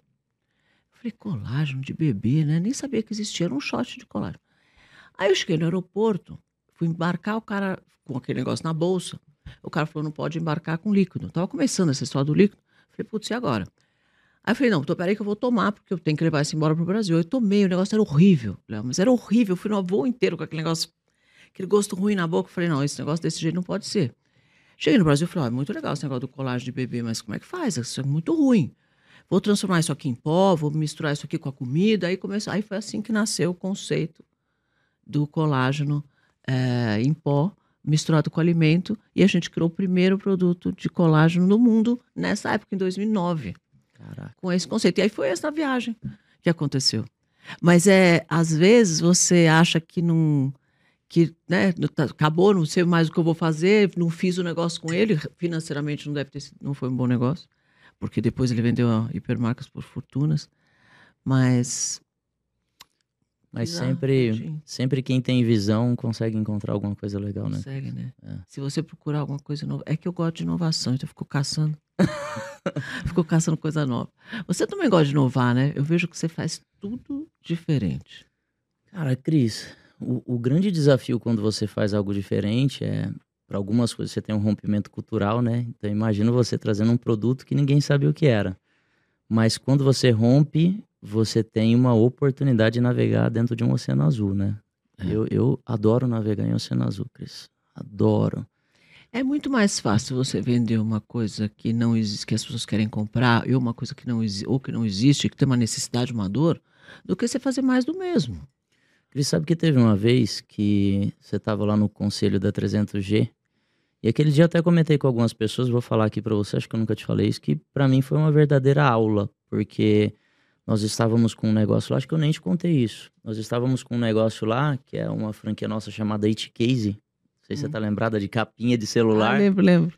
Falei, colágeno de bebê, né? Nem sabia que existia, era um shot de colágeno. Aí eu cheguei no aeroporto, fui embarcar, o cara com aquele negócio na bolsa. O cara falou, não pode embarcar com líquido. Tava começando essa história do líquido. Falei, putz, e agora? Aí eu falei, não, tô, peraí que eu vou tomar, porque eu tenho que levar isso embora pro Brasil. Eu tomei, o negócio era horrível, Léo, mas era horrível. Eu fui no voo inteiro com aquele negócio, aquele gosto ruim na boca. Eu falei, não, esse negócio desse jeito não pode ser. Cheguei no Brasil e falei, ó, é muito legal esse negócio do colágeno de bebê, mas como é que faz? Isso é muito ruim. Vou transformar isso aqui em pó, vou misturar isso aqui com a comida. Aí, começou, aí foi assim que nasceu o conceito do colágeno é, em pó misturado com alimento e a gente criou o primeiro produto de colágeno no mundo nessa época, em 2009. Caraca. Com esse conceito. E aí foi essa viagem que aconteceu. Mas é, às vezes você acha que não que né, acabou, não sei mais o que eu vou fazer, não fiz o negócio com ele, financeiramente não deve ter sido, não foi um bom negócio, porque depois ele vendeu a hipermarcas por fortunas, mas mas sempre, sempre quem tem visão consegue encontrar alguma coisa legal, né? Consegue, né? É. Se você procurar alguma coisa nova. É que eu gosto de inovação, então eu fico caçando. fico caçando coisa nova. Você também gosta de inovar, né? Eu vejo que você faz tudo diferente. Cara, Cris, o, o grande desafio quando você faz algo diferente é. Para algumas coisas você tem um rompimento cultural, né? Então imagina você trazendo um produto que ninguém sabia o que era. Mas quando você rompe, você tem uma oportunidade de navegar dentro de um oceano azul, né? É. Eu, eu adoro navegar em oceano azul, Cris. Adoro. É muito mais fácil você vender uma coisa que não existe, que as pessoas querem comprar, ou uma coisa que não ou que não existe, que tem uma necessidade, uma dor, do que você fazer mais do mesmo. Cris, sabe que teve uma vez que você estava lá no conselho da 300G e aquele dia até comentei com algumas pessoas, vou falar aqui para você, acho que eu nunca te falei isso, que para mim foi uma verdadeira aula, porque nós estávamos com um negócio lá, acho que eu nem te contei isso. Nós estávamos com um negócio lá, que é uma franquia nossa chamada It Case. Não sei se você hum. tá lembrada de capinha de celular. Ah, lembro, lembro.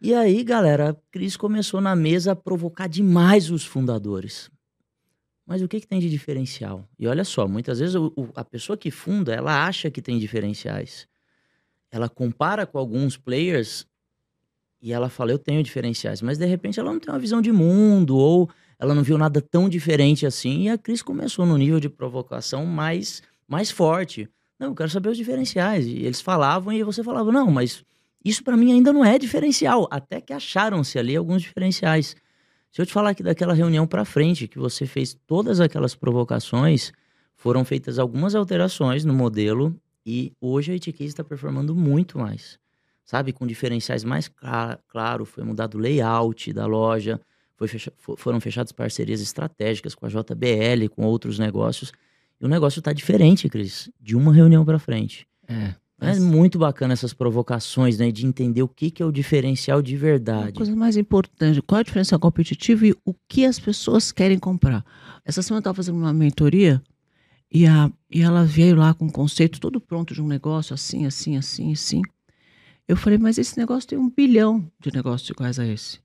E aí, galera, a Cris começou na mesa a provocar demais os fundadores. Mas o que, que tem de diferencial? E olha só, muitas vezes o, o, a pessoa que funda, ela acha que tem diferenciais. Ela compara com alguns players e ela fala, eu tenho diferenciais. Mas de repente ela não tem uma visão de mundo ou ela não viu nada tão diferente assim. E a Cris começou no nível de provocação mais, mais forte. Não, eu quero saber os diferenciais. E eles falavam e você falava, não, mas isso para mim ainda não é diferencial. Até que acharam-se ali alguns diferenciais. Se eu te falar que daquela reunião para frente, que você fez todas aquelas provocações, foram feitas algumas alterações no modelo e hoje a Etiqueta está performando muito mais. Sabe, com diferenciais mais claro, foi mudado o layout da loja, fecha, foram fechadas parcerias estratégicas com a JBL, com outros negócios. E o negócio está diferente, Cris, de uma reunião para frente. É. É muito bacana essas provocações, né? De entender o que, que é o diferencial de verdade. A coisa mais importante, qual é o diferencial competitivo e o que as pessoas querem comprar. Essa semana eu estava fazendo uma mentoria e, a, e ela veio lá com um conceito todo pronto de um negócio assim, assim, assim, assim. Eu falei, mas esse negócio tem um bilhão de negócios iguais a esse.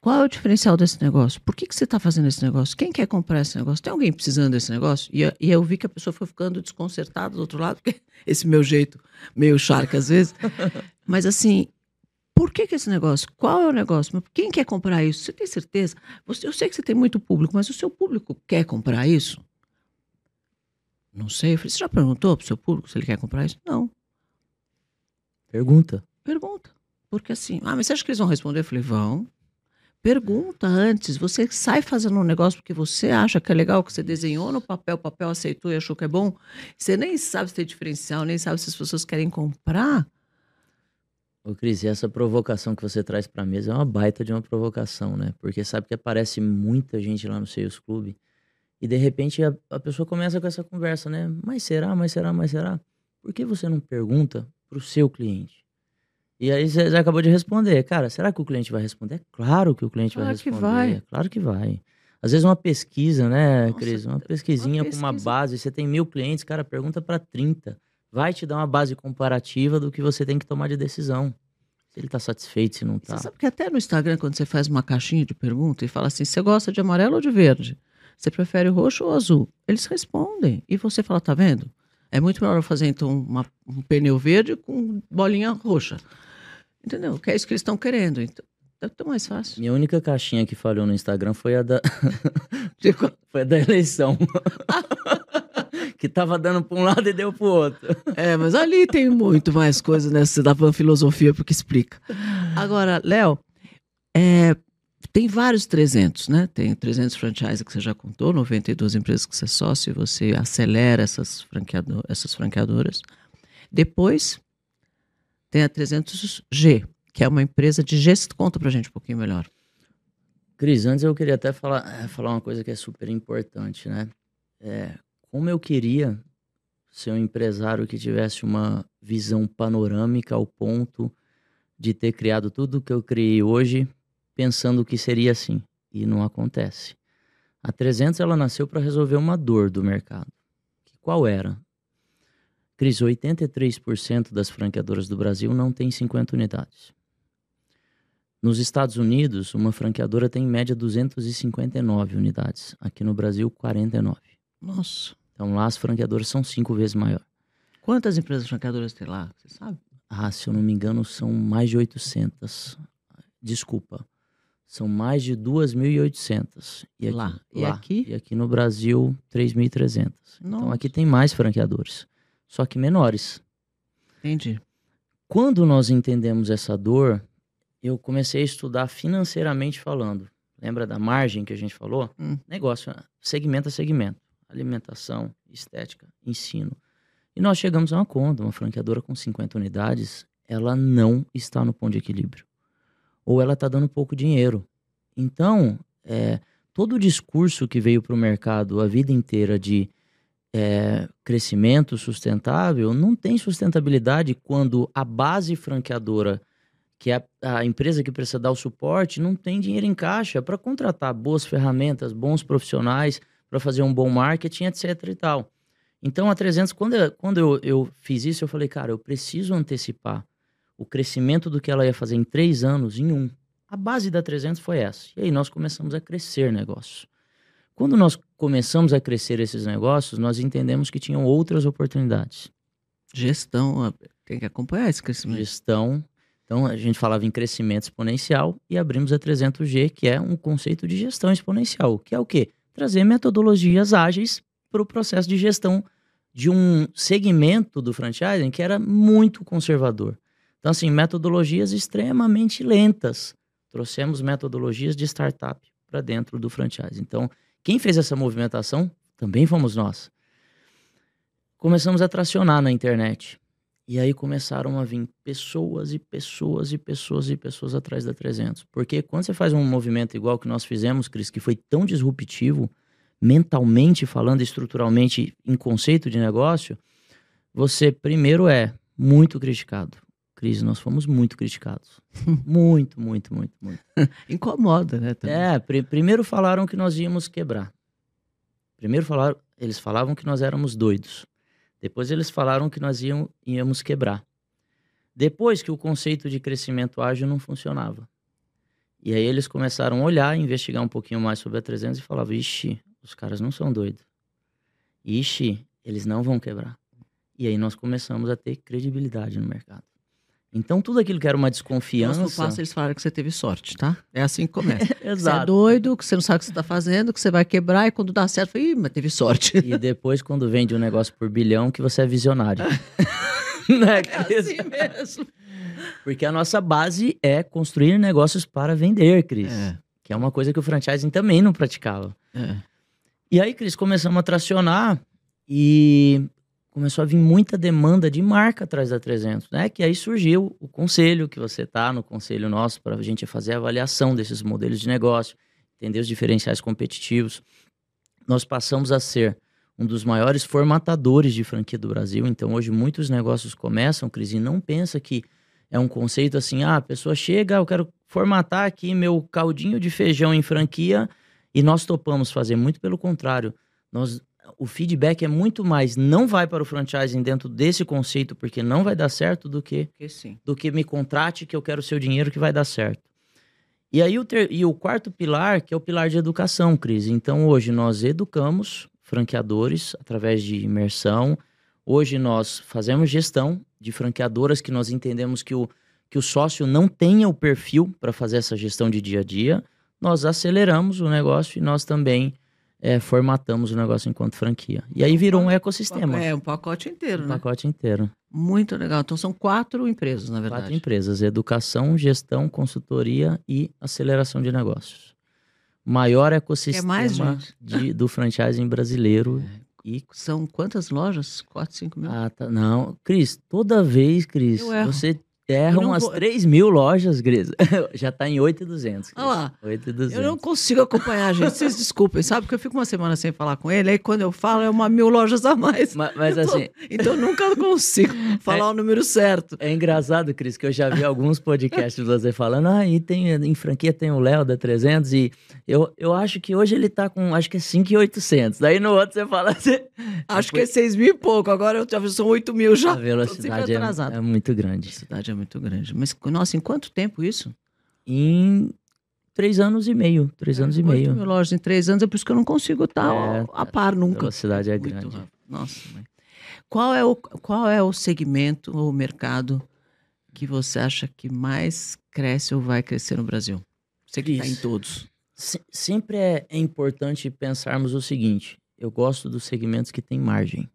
Qual é o diferencial desse negócio? Por que, que você está fazendo esse negócio? Quem quer comprar esse negócio? Tem alguém precisando desse negócio? E, e eu vi que a pessoa foi ficando desconcertada do outro lado, porque esse meu jeito meio charca às vezes. Mas assim, por que, que esse negócio? Qual é o negócio? Quem quer comprar isso? Você tem certeza? Você, eu sei que você tem muito público, mas o seu público quer comprar isso? Não sei. Eu falei, você já perguntou para o seu público se ele quer comprar isso? Não. Pergunta. Pergunta. Porque assim, ah, mas você acha que eles vão responder? Eu falei, vão. Pergunta antes. Você sai fazendo um negócio porque você acha que é legal, que você desenhou no papel, o papel aceitou e achou que é bom. Você nem sabe se tem diferencial, nem sabe se as pessoas querem comprar. Ô, Cris, essa provocação que você traz para a mesa é uma baita de uma provocação, né? Porque sabe que aparece muita gente lá no Sales Clube e de repente a, a pessoa começa com essa conversa, né? Mas será, mas será, mas será? Por que você não pergunta para o seu cliente? E aí você já acabou de responder. Cara, será que o cliente vai responder? É claro que o cliente claro vai responder. Que vai. Claro que vai. Às vezes uma pesquisa, né, Nossa, Cris? Uma pesquisinha uma pesquisa. com uma base. Você tem mil clientes, cara, pergunta para 30. Vai te dar uma base comparativa do que você tem que tomar de decisão. Se ele tá satisfeito, se não tá. Você sabe que até no Instagram, quando você faz uma caixinha de pergunta e fala assim, você gosta de amarelo ou de verde? Você prefere roxo ou azul? Eles respondem. E você fala, tá vendo? É muito melhor eu fazer, então, uma- um pneu verde com bolinha roxa. Entendeu? Que é isso que eles estão querendo. Então, é tão mais fácil. Minha única caixinha que falhou no Instagram foi a da, foi a da eleição. que tava dando pra um lado e deu pro outro. É, mas ali tem muito mais coisa nessa da filosofia porque explica. Agora, Léo, é, tem vários 300, né? Tem 300 franchise que você já contou, 92 empresas que você é sócio, e você acelera essas, franqueado, essas franqueadoras. Depois, tem a 300G, que é uma empresa de gestão. Conta pra gente um pouquinho melhor. Cris, antes eu queria até falar, eh, falar uma coisa que é super importante, né? É, como eu queria ser um empresário que tivesse uma visão panorâmica ao ponto de ter criado tudo que eu criei hoje pensando que seria assim. E não acontece. A 300 ela nasceu para resolver uma dor do mercado. Qual era? Cris, 83% das franqueadoras do Brasil não tem 50 unidades. Nos Estados Unidos, uma franqueadora tem em média 259 unidades. Aqui no Brasil, 49. Nossa. Então lá as franqueadoras são cinco vezes maior. Quantas empresas franqueadoras tem lá? Você sabe? Ah, se eu não me engano, são mais de 800. Desculpa. São mais de 2.800. E aqui, Lá. E lá. aqui? E aqui no Brasil, 3.300. Então aqui tem mais franqueadores, só que menores. Entendi. Quando nós entendemos essa dor, eu comecei a estudar financeiramente falando. Lembra da margem que a gente falou? Hum. Negócio, segmento a segmento. Alimentação, estética, ensino. E nós chegamos a uma conta, uma franqueadora com 50 unidades, ela não está no ponto de equilíbrio. Ou ela está dando pouco dinheiro. Então, é, todo o discurso que veio para o mercado a vida inteira de é, crescimento sustentável não tem sustentabilidade quando a base franqueadora, que é a, a empresa que precisa dar o suporte, não tem dinheiro em caixa para contratar boas ferramentas, bons profissionais, para fazer um bom marketing, etc e tal. Então, a 300, quando, eu, quando eu, eu fiz isso, eu falei, cara, eu preciso antecipar o crescimento do que ela ia fazer em três anos em um. A base da 300 foi essa. E aí nós começamos a crescer negócios. Quando nós começamos a crescer esses negócios, nós entendemos que tinham outras oportunidades. Gestão, tem que acompanhar esse crescimento. Gestão. Então, a gente falava em crescimento exponencial e abrimos a 300G, que é um conceito de gestão exponencial, que é o quê? Trazer metodologias ágeis para o processo de gestão de um segmento do franchising que era muito conservador. Então, assim, metodologias extremamente lentas. Trouxemos metodologias de startup para dentro do franchise. Então, quem fez essa movimentação também fomos nós. Começamos a tracionar na internet. E aí começaram a vir pessoas e pessoas e pessoas e pessoas atrás da 300. Porque quando você faz um movimento igual que nós fizemos, Cris, que foi tão disruptivo, mentalmente falando, estruturalmente, em conceito de negócio, você primeiro é muito criticado. Cris, nós fomos muito criticados. muito, muito, muito, muito. Incomoda, né? também. É, pri- primeiro falaram que nós íamos quebrar. Primeiro falaram, eles falavam que nós éramos doidos. Depois eles falaram que nós iam, íamos quebrar. Depois que o conceito de crescimento ágil não funcionava. E aí eles começaram a olhar, investigar um pouquinho mais sobre a 300 e falavam, ixi, os caras não são doidos. Ixi, eles não vão quebrar. E aí nós começamos a ter credibilidade no mercado. Então tudo aquilo que era uma desconfiança... Próximo passo, eles falaram que você teve sorte, tá? É assim que começa. Você é Exato. doido, que você não sabe o que você está fazendo, que você vai quebrar e quando dá certo, fala, Ih, mas teve sorte. E depois, quando vende um negócio por bilhão, que você é visionário. né, É Cris? assim mesmo. Porque a nossa base é construir negócios para vender, Cris. É, Que é uma coisa que o franchising também não praticava. é. E aí, Cris, começamos a tracionar e começou a vir muita demanda de marca atrás da 300, né? Que aí surgiu o conselho, que você tá no conselho nosso para a gente fazer a avaliação desses modelos de negócio, entender os diferenciais competitivos. Nós passamos a ser um dos maiores formatadores de franquia do Brasil. Então, hoje, muitos negócios começam, Cris, e não pensa que é um conceito assim, ah, a pessoa chega, eu quero formatar aqui meu caldinho de feijão em franquia e nós topamos fazer. Muito pelo contrário, nós, o feedback é muito mais não vai para o franchising dentro desse conceito porque não vai dar certo do que sim. do que me contrate que eu quero o seu dinheiro que vai dar certo. E aí o, ter- e o quarto pilar, que é o pilar de educação, Cris. Então hoje nós educamos franqueadores através de imersão, Hoje nós fazemos gestão de franqueadoras que nós entendemos que o, que o sócio não tenha o perfil para fazer essa gestão de dia a dia. Nós aceleramos o negócio e nós também é, formatamos o negócio enquanto franquia. E aí virou um ecossistema. É, um pacote inteiro, um né? pacote inteiro. Muito legal. Então são quatro empresas, na verdade. Quatro empresas: educação, gestão, consultoria e aceleração de negócios. Maior ecossistema mais, de, do franchising brasileiro. E são quantas lojas? Quatro, cinco mil? Ah, tá. Não. Cris, toda vez, Cris, você não umas vou- 3 mil lojas, Cris. Já tá em 8,200. Olha lá. 8,200. Eu não consigo acompanhar, gente. Vocês desculpem, sabe? Porque eu fico uma semana sem falar com ele, aí quando eu falo é uma mil lojas a mais. Mas, mas Eu tô- assim, Então eu nunca consigo falar o número certo. é engraçado, Cris, que eu já vi alguns podcasts de você falando, ah, e tem, em franquia tem o Léo da 300 e eu, eu acho que hoje ele tá com, acho que é 5,800. Daí no outro você fala assim, Acho que é seis mil e pouco, agora eu já vi, são oito mil já. a velocidade é, é muito A grande. cidade é muito grande. Mas, nossa, em quanto tempo isso? Em três anos e meio, três anos e meio. mil lojas em três anos, é por isso que eu não consigo estar É, a par A nunca. velocidade é Muito grande. rápido. Nossa, mãe. Qual é, o, qual é o segmento ou o mercado que você acha que mais cresce ou vai crescer no Brasil? Você que está em todos. Se- sempre é, é importante pensarmos o seguinte: eu gosto dos segmentos que têm margem.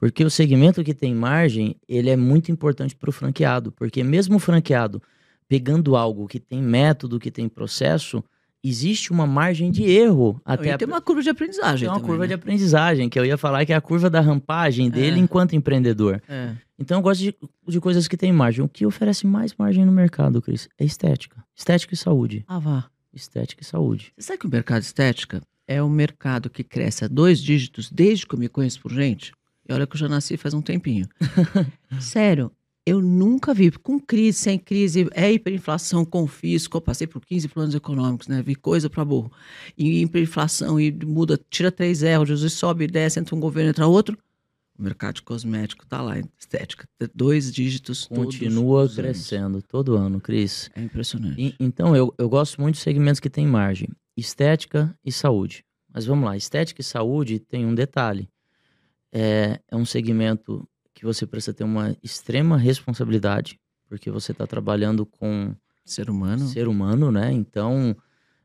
Porque o segmento que tem margem, ele é muito importante para o franqueado. Porque mesmo o franqueado pegando algo que tem método, que tem processo, existe uma margem de erro até e a- tem uma curva de aprendizagem tem uma também, curva né? de aprendizagem, que eu ia falar que é a curva da rampagem dele É. enquanto empreendedor. É. Então eu gosto de, de coisas que têm margem. O que oferece mais margem no mercado, Cris? É estética. Estética e saúde. Ah, vá. Estética e saúde. Você sabe que o mercado estética é um mercado que cresce a dois dígitos desde que eu me conheço por gente? E olha que eu já nasci faz um tempinho. Sério, eu nunca vi, com crise, sem crise, é hiperinflação, confisco, eu passei por 15 planos econômicos, né? Vi coisa pra burro. E hiperinflação, e muda, tira três erros, e sobe e desce, entra um governo, entra outro. O mercado de cosmético tá lá, estética, dois dígitos Continua anos. crescendo todo ano, Cris. É impressionante. E- então, eu, eu gosto muito de segmentos que têm margem: estética e saúde. Mas vamos lá, estética e saúde tem um detalhe. É, é um segmento que você precisa ter uma extrema responsabilidade, porque você está trabalhando com Ser humano. ser humano, né? Então,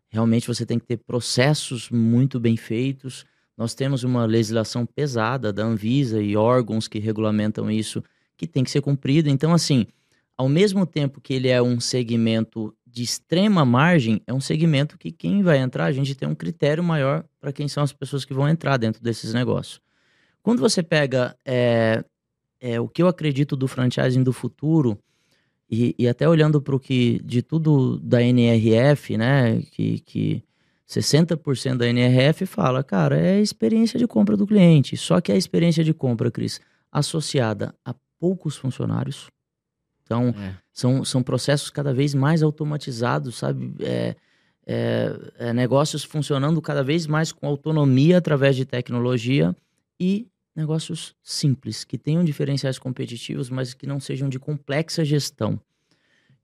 realmente você tem que ter processos muito bem feitos. Nós temos uma legislação pesada da Anvisa e órgãos que regulamentam isso, que tem que ser cumprida. Então, assim, ao mesmo tempo que ele é um segmento de extrema margem, é um segmento que quem vai entrar, a gente tem um critério maior para quem são as pessoas que vão entrar dentro desses negócios. Quando você pega é, é, o que eu acredito do franchising do futuro, e, e até olhando para o que de tudo da NRF, né, que, que 60% da NRF fala, cara, é a experiência de compra do cliente. Só que a experiência de compra, Cris, associada a poucos funcionários. Então, É. são, são processos cada vez mais automatizados, sabe? É, é, é negócios funcionando cada vez mais com autonomia através de tecnologia e negócios simples, que tenham diferenciais competitivos, mas que não sejam de complexa gestão.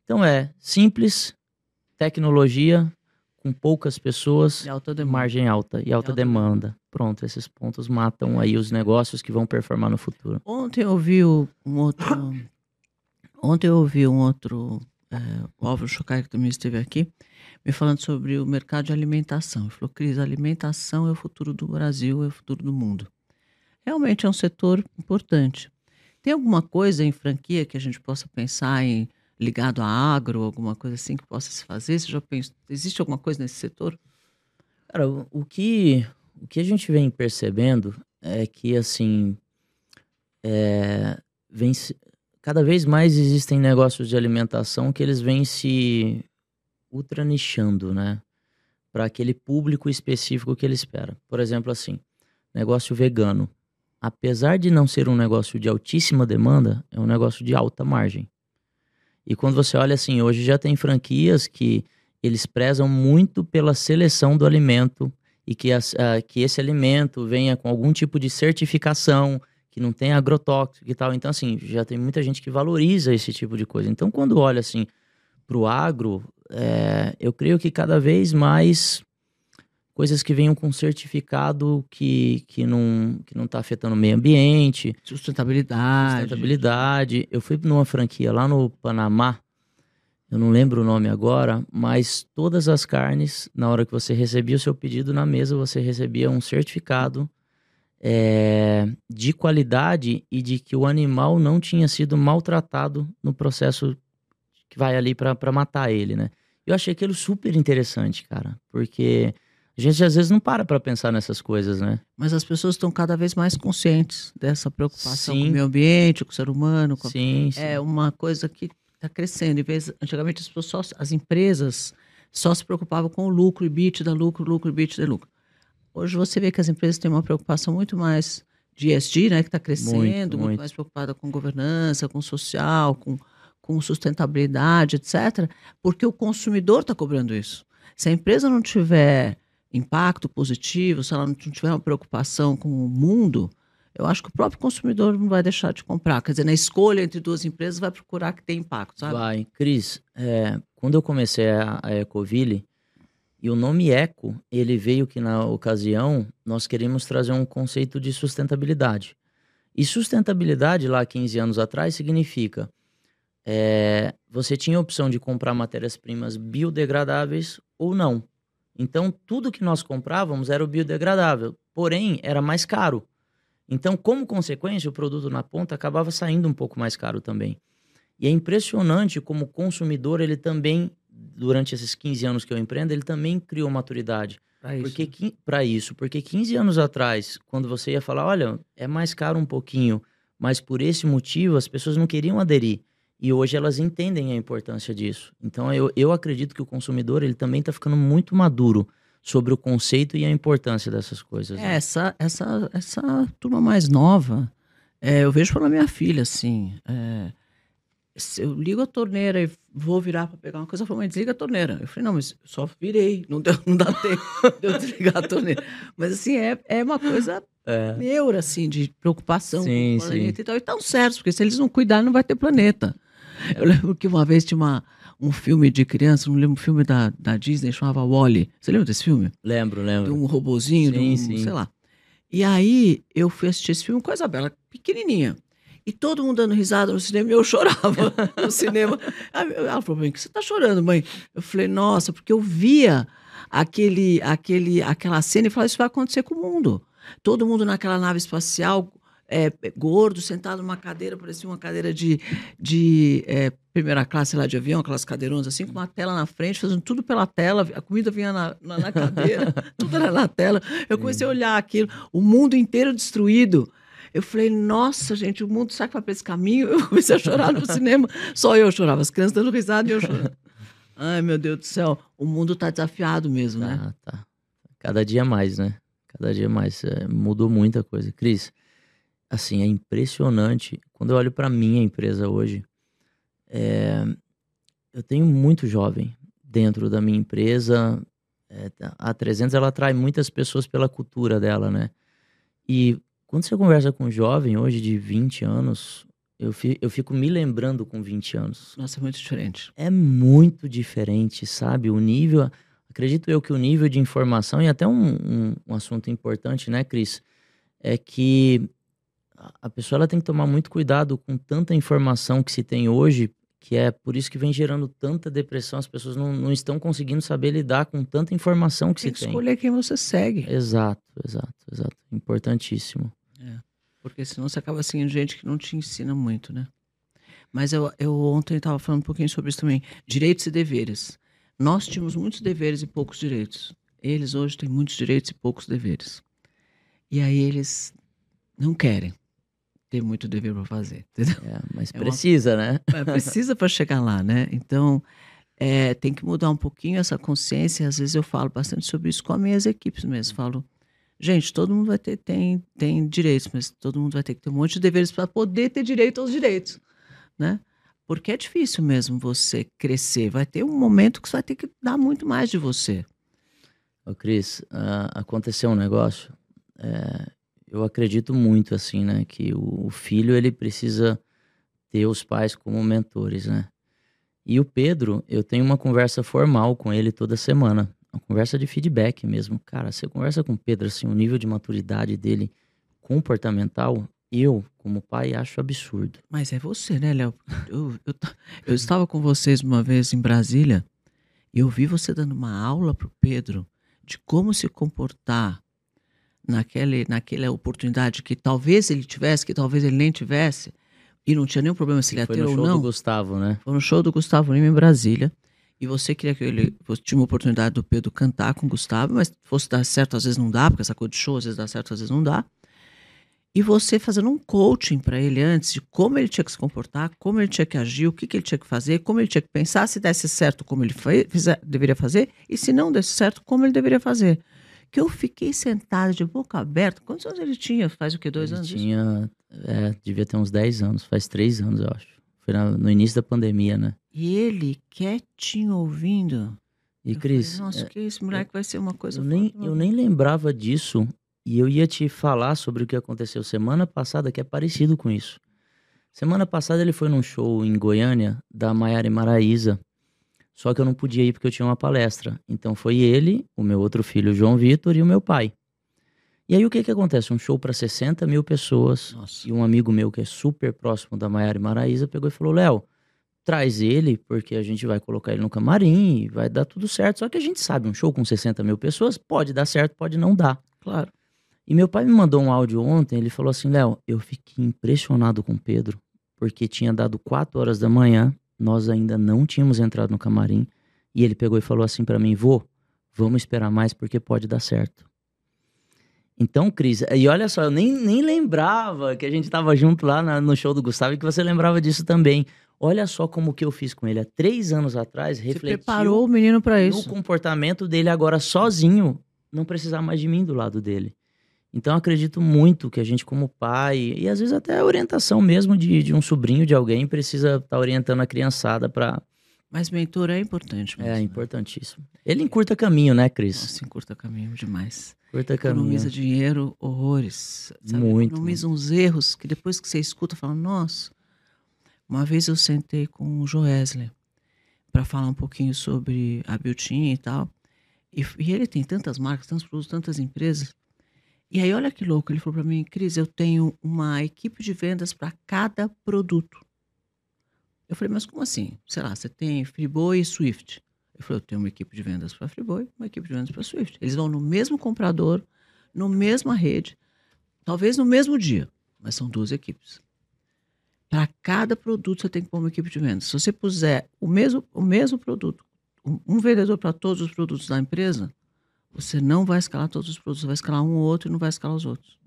Então é simples, tecnologia, com poucas pessoas, alta demanda. margem alta e alta alta demanda. Pronto, esses pontos matam aí os negócios que vão performar no futuro. Ontem eu ouvi o- um outro. Ontem eu ouvi um outro. é, o Álvaro Chocai, que também esteve aqui, me falando sobre o mercado de alimentação. Ele falou, Cris, alimentação é o futuro do Brasil, é o futuro do mundo. Realmente é um setor importante. Tem alguma coisa em franquia que a gente possa pensar em ligado a agro, alguma coisa assim que possa se fazer? Você já pensou, existe alguma coisa nesse setor? Cara, o, que, o que a gente vem percebendo é que, assim, é, vem se- cada vez mais existem negócios de alimentação que eles vêm se ultra nichando, né? Para aquele público específico que ele espera. Por exemplo, assim, negócio vegano. Apesar de não ser um negócio de altíssima demanda, é um negócio de alta margem. E quando você olha assim, hoje já tem franquias que eles prezam muito pela seleção do alimento e que, as- ah, que esse alimento venha com algum tipo de certificação, que não tenha agrotóxico e tal. Então, assim, já tem muita gente que valoriza esse tipo de coisa. Então, quando olha assim para o agro, é, eu creio que cada vez mais coisas que venham com certificado que, que não que não está afetando o meio ambiente, sustentabilidade. sustentabilidade. Eu fui numa franquia lá no Panamá, eu não lembro o nome agora, mas todas as carnes, na hora que você recebia o seu pedido na mesa, você recebia um certificado é, de qualidade e de que o animal não tinha sido maltratado no processo que vai ali para matar ele, né? Eu achei aquilo super interessante, cara, porque a gente às vezes não para para pensar nessas coisas, né? Mas as pessoas estão cada vez mais conscientes dessa preocupação Sim. com o meio ambiente, com o ser humano. A- Sim, sim. É uma coisa que está crescendo. Em vez, antigamente as pessoas, as empresas só se preocupavam com o lucro, EBITDA, lucro, lucro, EBITDA, lucro. Hoje você vê que as empresas têm uma preocupação muito mais de ESG, né, que está crescendo, muito, muito. mais preocupada com governança, com social, com, com sustentabilidade, etc. Porque o consumidor está cobrando isso. Se a empresa não tiver impacto positivo, se ela não tiver uma preocupação com o mundo, eu acho que o próprio consumidor não vai deixar de comprar. Quer dizer, na escolha entre duas empresas, vai procurar que tem impacto, sabe? Vai. Cris, é, quando eu comecei a, a Ecoville, e o nome Eco, ele veio que na ocasião nós queríamos trazer um conceito de sustentabilidade. E sustentabilidade, lá 15 anos atrás, significa é, você tinha a opção de comprar matérias-primas biodegradáveis ou não. Então, tudo que nós comprávamos era o biodegradável, porém, era mais caro. Então, como consequência, o produto na ponta acabava saindo um pouco mais caro também. E é impressionante como o consumidor, ele também, durante esses 15 anos que eu empreendo, ele também criou maturidade. Pra isso. Porque para isso, porque 15 anos atrás, quando você ia falar, olha, é mais caro um pouquinho, mas por esse motivo as pessoas não queriam aderir. E hoje elas entendem a importância disso. Então eu, eu acredito que o consumidor ele também está ficando muito maduro sobre o conceito e a importância dessas coisas. É, né? essa, essa, essa turma mais nova, é, eu vejo pela minha filha, assim. é, se eu ligo a torneira e vou virar para pegar uma coisa, ela falou, mãe, desliga a torneira. Eu falei, não, mas só virei, não, deu, não dá tempo de eu desligar a torneira. Mas, assim, é, é uma coisa É. neura, assim, de preocupação Sim, com o planeta sim. e tal. E estão certos, porque se eles não cuidarem, não vai ter planeta. Eu lembro que uma vez tinha uma, um filme de criança, não lembro, um filme da, da Disney, chamava Wally. Você lembra desse filme? Lembro, de lembro. um robozinho, de Sim, um, sim. sei lá. E aí eu fui assistir esse filme com a Isabela, pequenininha. E todo mundo dando risada no cinema e eu chorava no cinema. Ela falou pra mim, que você tá chorando, mãe? Eu falei, nossa, porque eu via aquele, aquele, aquela cena e falava, isso vai acontecer com o mundo. Todo mundo naquela nave espacial, é, gordo, sentado numa cadeira, parecia uma cadeira de, de é, primeira classe lá de avião, aquelas cadeironas assim, com uma tela na frente, fazendo tudo pela tela, a comida vinha na, na, na cadeira, tudo era na tela. Eu comecei a olhar aquilo, o mundo inteiro destruído. Eu falei, nossa, gente, o mundo vai para esse caminho? Eu comecei a chorar no cinema, só eu chorava, as crianças dando risada e eu chorando. Ai, meu Deus do céu, o mundo tá desafiado mesmo, né? Tá, tá. Cada dia mais, né? Cada dia mais. É, mudou muita coisa. Cris, assim, é impressionante. Quando eu olho para minha empresa hoje, é, eu tenho muito jovem dentro da minha empresa. É, a 300 ela atrai muitas pessoas pela cultura dela, né? E quando você conversa com um jovem hoje de 20 anos, eu, fi- eu fico me lembrando com 20 anos Nossa, é muito diferente. é muito diferente, sabe? O nível, acredito eu que o nível de informação, e até um, um, um assunto importante, né, Cris? É que a- pessoa ela tem que tomar muito cuidado com tanta informação que se tem hoje, que é por isso que vem gerando tanta depressão. As pessoas não, não estão conseguindo saber lidar com tanta informação que Tem que se tem. escolher quem você segue. Exato, exato, exato. Importantíssimo. Porque senão você acaba seguindo gente que não te ensina muito, né? Mas eu, eu ontem estava falando um pouquinho sobre isso também. Direitos e deveres. Nós tínhamos muitos deveres e poucos direitos. Eles hoje têm muitos direitos e poucos deveres. E aí eles não querem ter muito dever para fazer, entendeu? É, mas É uma- precisa, né? Mas precisa para chegar lá, né? Então, é, tem que mudar um pouquinho essa consciência. Às vezes eu falo bastante sobre isso com as minhas equipes mesmo. Falo, gente, todo mundo vai ter tem, tem direitos, mas todo mundo vai ter que ter um monte de deveres para poder ter direito aos direitos, né? Porque é difícil mesmo você crescer. Vai ter um momento que você vai ter que dar muito mais de você. Ô, Cris, ah, aconteceu um negócio. é, eu acredito muito, assim, né? Que o, filho, ele precisa ter os pais como mentores, né? E o Pedro, eu tenho uma conversa formal com ele toda semana. uma conversa de feedback mesmo. Cara, você conversa com o Pedro, assim, o nível de maturidade dele comportamental, eu, como pai, acho absurdo. Mas é você, né, Léo? Eu, eu, eu estava com vocês uma vez em Brasília e eu vi você dando uma aula pro Pedro de como se comportar naquele, naquela oportunidade que talvez ele tivesse, que talvez ele nem tivesse, e não tinha nenhum problema se ele ia Foi ter no ou show não. do Gustavo, né? Foi no show do Gustavo Lima em Brasília. E você queria que ele. Você tinha uma oportunidade do Pedro cantar com o Gustavo, mas fosse dar certo, às vezes não dá, porque essa coisa de show, às vezes dá certo, às vezes não dá. E você fazendo um coaching para ele antes de como ele tinha que se comportar, como ele tinha que agir, o que, que ele tinha que fazer, como ele tinha que pensar, se desse certo, como ele fe- fizer- deveria fazer, e se não desse certo, como ele deveria fazer. Que eu fiquei sentada de boca aberta. Quantos anos ele tinha? Faz o quê? Dois Ele anos? isso? tinha, é, devia ter uns 10 anos, faz 3 anos, eu acho. Foi na- no início da pandemia, né? E ele quietinho ouvindo. E Eu Cris, falei, Nossa, é, que esse moleque vai ser uma coisa. eu nem, foda, eu meu nem lembrava disso e eu ia te falar sobre o que aconteceu semana passada, que é parecido com isso. Semana passada ele foi num show em Goiânia da Maiara e só que eu não podia ir porque eu tinha uma palestra. Então foi ele, o meu outro filho João Vitor e o meu pai. E aí o que que acontece? Um show para 60 mil pessoas Nossa. e um amigo meu que é super próximo da Maiara e Maraíza pegou e falou: Léo, traz ele, porque a gente vai colocar ele no camarim, e vai dar tudo certo. Só que a gente sabe, um show com 60 mil pessoas pode dar certo, pode não dar. Claro. E meu pai me mandou um áudio ontem, ele falou assim: Léo, eu fiquei impressionado com o Pedro, porque tinha dado 4 horas da manhã, nós ainda não tínhamos entrado no camarim, e ele pegou e falou assim pra mim: vô, vamos esperar mais porque pode dar certo. Então, Cris, e olha só, eu nem, nem lembrava que a gente tava junto lá na- no show do Gustavo e que você lembrava disso também. Olha só como que eu fiz com ele há três anos atrás, Você refletiu preparou o menino para no isso. comportamento dele agora sozinho, não precisar mais de mim do lado dele. Então acredito muito que a gente como pai, e às vezes até a orientação mesmo de, de um sobrinho de alguém precisa estar orientando a criançada para Mas mentor é importante mesmo. É né? importantíssimo. Ele encurta caminho, né, Cris? Nossa, encurta caminho demais. Curta caminho. Economiza dinheiro, horrores. Sabe? Muito, Economiza uns erros que depois que você escuta, fala, nossa. Uma vez eu sentei com o Joesley para falar um pouquinho sobre a Biltin e tal. E, e ele tem tantas marcas, tantos produtos, tantas empresas. E aí, olha que louco, ele falou para mim, Cris, eu tenho uma equipe de vendas para cada produto. Eu falei, mas como assim? Sei lá, você tem Friboi e Swift. Eu falei, eu tenho uma equipe de vendas para Friboi, uma equipe de vendas para Swift. Eles vão no mesmo comprador, no mesma rede, talvez no mesmo dia, mas são duas equipes. Para cada produto você tem que pôr uma equipe de vendas. Se você puser o mesmo, o mesmo produto, um vendedor para todos os produtos da empresa, você não vai escalar todos os produtos, você vai escalar um ou outro e não vai escalar os outros.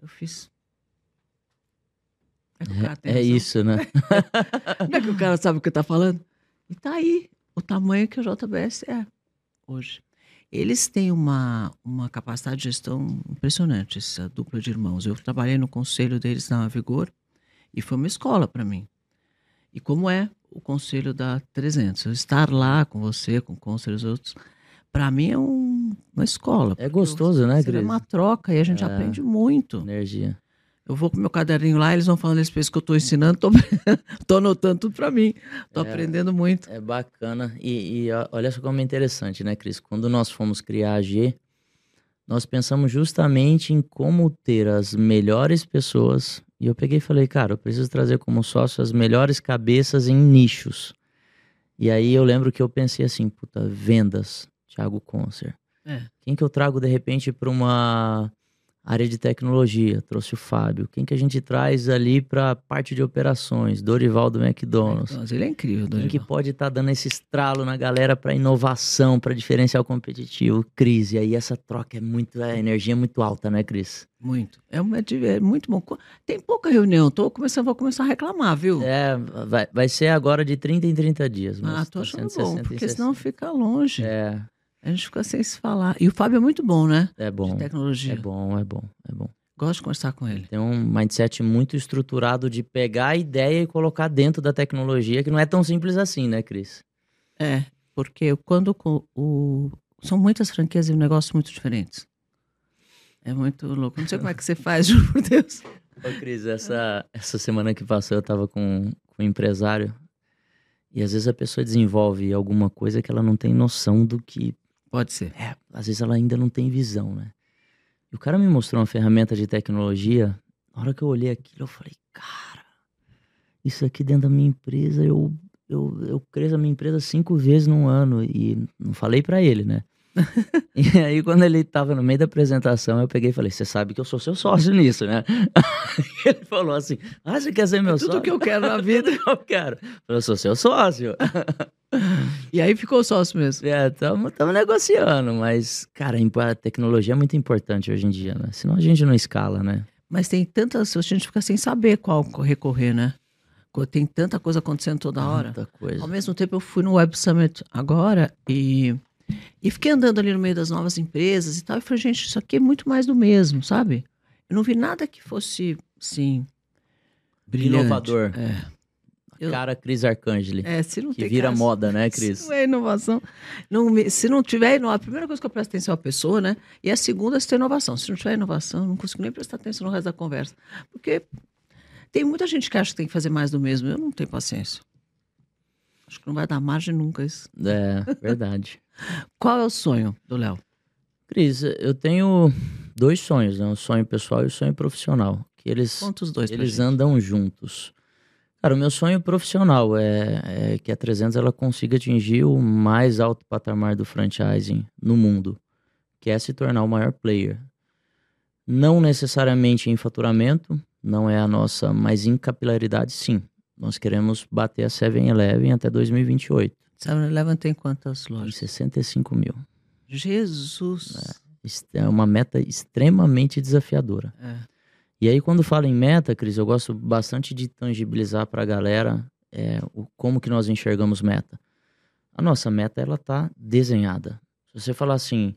Eu fiz. É, É isso, né? Não é que o cara sabe o que está falando? E tá aí o tamanho que a JBS é hoje. Eles têm uma, uma capacidade de gestão impressionante, essa dupla de irmãos. Eu trabalhei no conselho deles na Vigor e foi uma escola para mim. E como é o conselho da 300? Eu estar lá com você, com o conselho dos outros, para mim é um- uma escola. É gostoso, né, Cris? uma troca e a gente É. aprende muito. Energia. Eu vou com meu caderninho lá, eles vão falando esse peso que eu estou ensinando, tô, tô anotando tudo para mim. Tô É. aprendendo muito. É bacana. E, e olha só como é interessante, né, Cris? Quando nós fomos criar a G, nós pensamos justamente em como ter as melhores pessoas. E eu peguei e falei, cara, eu preciso trazer como sócio as melhores cabeças em nichos. E aí eu lembro que eu pensei assim, puta, vendas, Thiago Concer. É. Quem que eu trago de repente para uma área de tecnologia? Trouxe o Fábio. Quem que a gente traz ali para parte de operações? Dorival do McDonald's. Nossa, ele é incrível, Quem que Dorival. pode estar dando esse estralo na galera para inovação, para diferencial competitivo? Cris, e aí essa troca é muito, a energia é muito alta, né, Cris? Muito. É, uma, é muito bom. Tem pouca reunião, tô começando, vou começar a reclamar, viu? É, vai, vai ser agora de 30 em 30 dias. Mas ah, tô tá achando bom, 60 em porque 60. senão fica longe. É, A gente fica sem se falar. E o Fábio é muito bom, né? é bom. De tecnologia. É bom, é bom, é bom. Gosto de conversar com ele. Tem um mindset muito estruturado de pegar a ideia e colocar dentro da tecnologia, que não é tão simples assim, né, Cris? É, porque quando co- o, são muitas franquias e negócios muito diferentes. É muito louco. Não sei como é que você faz, juro por Deus. Ô, Cris, essa, essa semana que passou eu tava com, com um empresário e às vezes a pessoa desenvolve alguma coisa que ela não tem noção do que Pode ser. É, às vezes ela ainda não tem visão, né? E o cara me mostrou uma ferramenta de tecnologia. Na hora que eu olhei aquilo, eu falei, cara, isso aqui dentro da minha empresa, eu, eu, eu cresço a minha empresa cinco vezes num ano. E não falei para ele, né? e aí, quando ele tava no meio da apresentação, eu peguei e falei: Você sabe que eu sou seu sócio nisso, né? ele falou assim: Ah, você quer ser meu é sócio? Tudo que eu quero na vida. eu quero. Eu sou seu sócio. E aí ficou sócio mesmo. É, estamos negociando, mas, cara, a tecnologia é muito importante hoje em dia, né? Senão a gente não escala, né? Mas tem tantas. A gente fica sem saber qual recorrer, né? Tem tanta coisa acontecendo toda hora. Tanta coisa. Ao mesmo tempo, eu fui no Web Summit agora e e fiquei andando ali no meio das novas empresas e tal. E falei, gente, isso aqui é muito mais do mesmo, sabe? Eu não vi nada que fosse, sim, brilhante. Inovador. É. Eu, cara Cris Arcangeli. É, se não que vira caso, moda, né, Cris? Se não é inovação. Não, se não tiver inovação, a primeira coisa que eu presto atenção é a pessoa, né? E a segunda é se tem inovação. Se não tiver inovação, eu não consigo nem prestar atenção no resto da conversa. Porque tem muita gente que acha que tem que fazer mais do mesmo. Eu não tenho paciência. Acho que não vai dar margem nunca isso. É, verdade. Qual é o sonho do Léo? Cris, eu tenho dois sonhos, né? O sonho pessoal e o sonho profissional. Que eles, Conta os dois eles andam juntos. Cara, o meu sonho profissional é, é, que a 300 ela consiga atingir o mais alto patamar do franchising no mundo, que é se tornar o maior player. Não necessariamente em faturamento, não é a nossa, mas em capilaridade sim. Nós queremos bater a 7-Eleven até 2028. 7-Eleven tem quantas lojas? 65 mil. Jesus! É, é uma meta extremamente desafiadora. É. E aí, quando falo em meta, Cris, eu gosto bastante de tangibilizar para a galera é, o, como que nós enxergamos meta. A nossa meta, ela tá desenhada. Se você falar assim,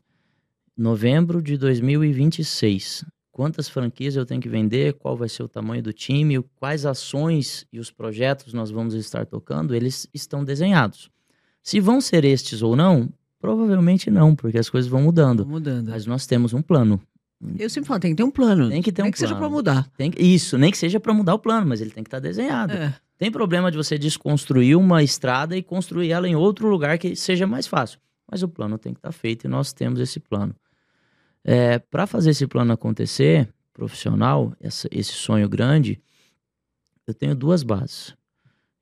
novembro de 2026, quantas franquias eu tenho que vender, qual vai ser o tamanho do time, quais ações e os projetos nós vamos estar tocando, eles estão desenhados. Se vão ser estes ou não, provavelmente não, porque as coisas vão mudando. mudando. Mas nós temos um plano. Eu sempre falo, tem que ter um plano. Tem que ter nem um que plano. seja para mudar. Tem isso, nem que seja para mudar o plano, mas ele tem que estar tá desenhado. É. Tem problema de você desconstruir uma estrada e construir ela em outro lugar que seja mais fácil. Mas o plano tem que estar tá feito e nós temos esse plano. É, para fazer esse plano acontecer, profissional, essa, esse sonho grande, eu tenho duas bases.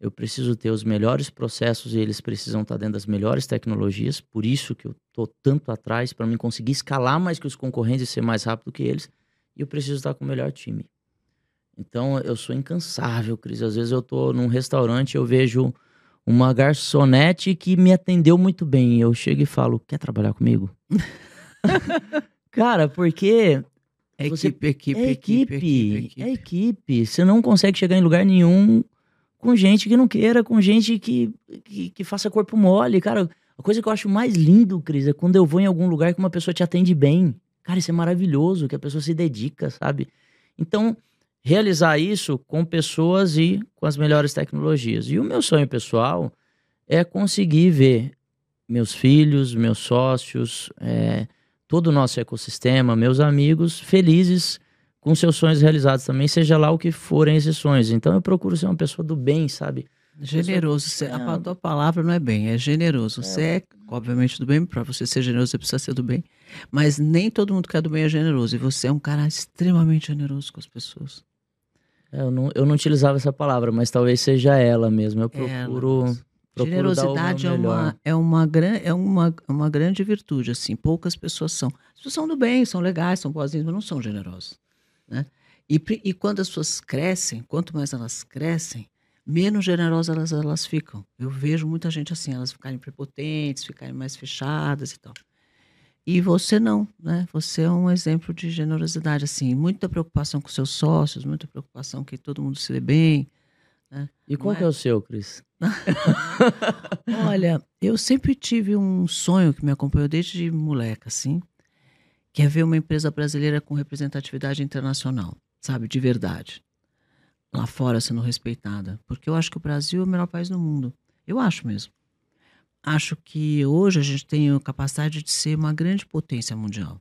Eu preciso ter os melhores processos e eles precisam estar dentro das melhores tecnologias, por isso que eu estou tanto atrás, para mim conseguir escalar mais que os concorrentes e ser mais rápido que eles. E eu preciso estar com o melhor time. Então eu sou incansável, Cris. Às vezes eu estou num restaurante eu vejo uma garçonete que me atendeu muito bem. E eu chego e falo: Quer trabalhar comigo? Cara, porque. É você... equipe, equipe, é equipe, equipe, equipe, É equipe. Você não consegue chegar em lugar nenhum com gente que não queira, com gente que, que, que faça corpo mole. Cara, a coisa que eu acho mais lindo, Cris, é quando eu vou em algum lugar que uma pessoa te atende bem. Cara, isso é maravilhoso, que a pessoa se dedica, sabe? Então, realizar isso com pessoas e com as melhores tecnologias. E o meu sonho pessoal é conseguir ver meus filhos, meus sócios, é, todo o nosso ecossistema, meus amigos felizes com seus sonhos realizados também, seja lá o que forem esses sonhos. Então eu procuro ser uma pessoa do bem, sabe? Generoso. Você, É. a tua palavra não é bem, é generoso. Você é, obviamente, do bem. Para você ser generoso, você precisa ser do bem. Mas nem todo mundo que é do bem é generoso. E você é um cara extremamente generoso com as pessoas. É, Eu não, eu não utilizava essa palavra, mas talvez seja ela mesmo. Eu procuro. Ela procuro Generosidade é uma, é, uma, gran- é uma, uma grande virtude, assim. Poucas pessoas são. As pessoas são do bem, são legais, são boazinhas, mas não são generosas. Né? E, e quando as pessoas crescem, quanto mais elas crescem, menos generosas elas, elas ficam. Eu vejo muita gente assim, elas ficarem prepotentes, ficarem mais fechadas e tal. E você não, né? Você é um exemplo de generosidade, assim. Muita preocupação com seus sócios, muita preocupação que todo mundo se dê bem. E qual que é o seu, Cris? Olha, eu sempre tive um sonho que me acompanhou desde moleca, assim, que é ver uma empresa brasileira com representatividade internacional, sabe, de verdade. Lá fora sendo respeitada. Porque eu acho que o Brasil é o melhor país do mundo. Eu acho mesmo. Acho que hoje a gente tem a capacidade de ser uma grande potência mundial.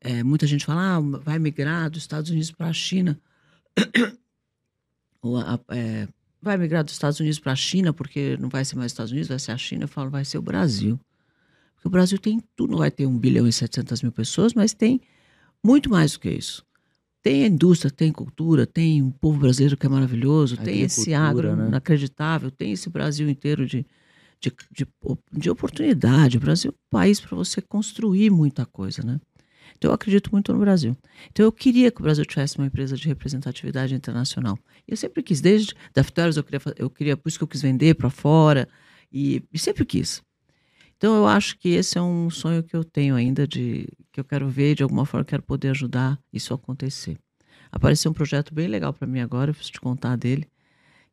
É, muita gente fala, ah, vai migrar dos Estados Unidos para a China. Ou é, vai migrar dos Estados Unidos para a China, porque não vai ser mais os Estados Unidos, vai ser a China. Eu falo, vai ser o Brasil. O Brasil tem tudo, não vai ter 1 bilhão e 700 mil pessoas, mas tem muito mais do que isso. Tem a indústria, tem cultura, tem um povo brasileiro que é maravilhoso, tem esse agro né? inacreditável, tem esse Brasil inteiro de, de, de, de oportunidade. O Brasil é um país para você construir muita coisa, né? Então eu acredito muito no Brasil. Então eu queria que o Brasil tivesse uma empresa de representatividade internacional. Eu sempre quis, desde da Fitoras eu queria, eu queria, por isso que eu quis vender para fora e, e, sempre quis. Então eu acho que esse é um sonho que eu tenho ainda de que eu quero ver de alguma forma, quero poder ajudar isso a acontecer. Apareceu um projeto bem legal para mim agora, eu preciso te contar dele.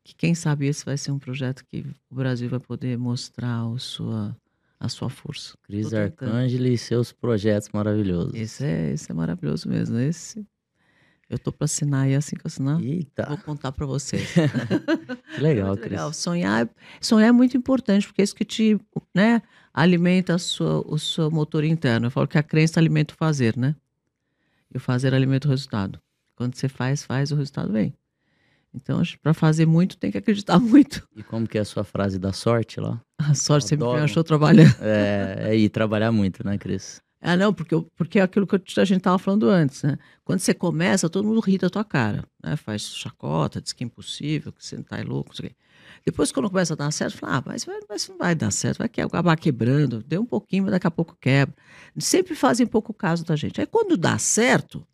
Que quem sabe esse vai ser um projeto que o Brasil vai poder mostrar a sua a sua força. Cris Arcângelo e seus projetos maravilhosos. Esse é, esse é maravilhoso mesmo. Esse eu tô para assinar e assim que eu assinar, Eita. vou contar para vocês. que legal, é Cris. Legal. Sonhar, sonhar é muito importante, porque é isso que te né, alimenta a sua, o seu motor interno. Eu falo que a crença alimenta o fazer, né? E o fazer alimenta o resultado. Quando você faz, faz, o resultado vem. Então, para fazer muito, tem que acreditar muito. E como que é a sua frase da sorte lá? A sorte sempre me achou trabalhando. É, é ir trabalhar muito, né, Cris? Ah, não, porque, porque é aquilo que a gente estava falando antes, né? Quando você começa, todo mundo ri da tua cara, né? Faz chacota, diz que é impossível, que você não tá louco, não sei o quê. Depois, quando começa a dar certo, fala, ah, mas, mas não vai dar certo, vai acabar quebrando, deu um pouquinho, mas daqui a pouco quebra. Sempre fazem pouco caso da gente. Aí, quando dá certo,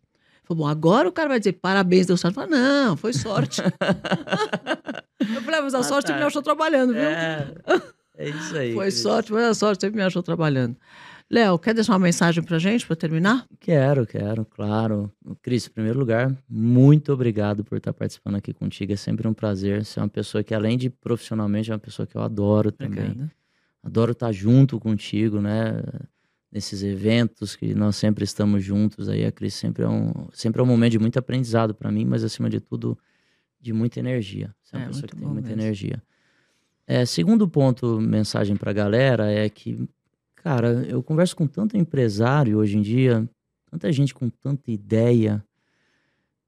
bom, agora o cara vai dizer parabéns, deu certo. Falei, não, foi sorte. eu falei, ah, mas a ah, sorte tá. me achou trabalhando, viu? É, é isso aí. foi sorte, mas a sorte sempre me achou trabalhando. Léo, quer deixar uma mensagem pra gente para terminar? Quero, quero, claro. Cris, em primeiro lugar, muito obrigado por estar participando aqui contigo. É sempre um prazer. Você é uma pessoa que, além de profissionalmente, é uma pessoa que eu adoro também. Obrigada. Adoro estar junto contigo, né? nesses eventos que nós sempre estamos juntos aí a Cris sempre é um sempre é um momento de muito aprendizado para mim mas acima de tudo de muita energia você é uma é, pessoa que tem muita mesmo. energia é, segundo ponto mensagem para a galera é que cara eu converso com tanto empresário hoje em dia tanta gente com tanta ideia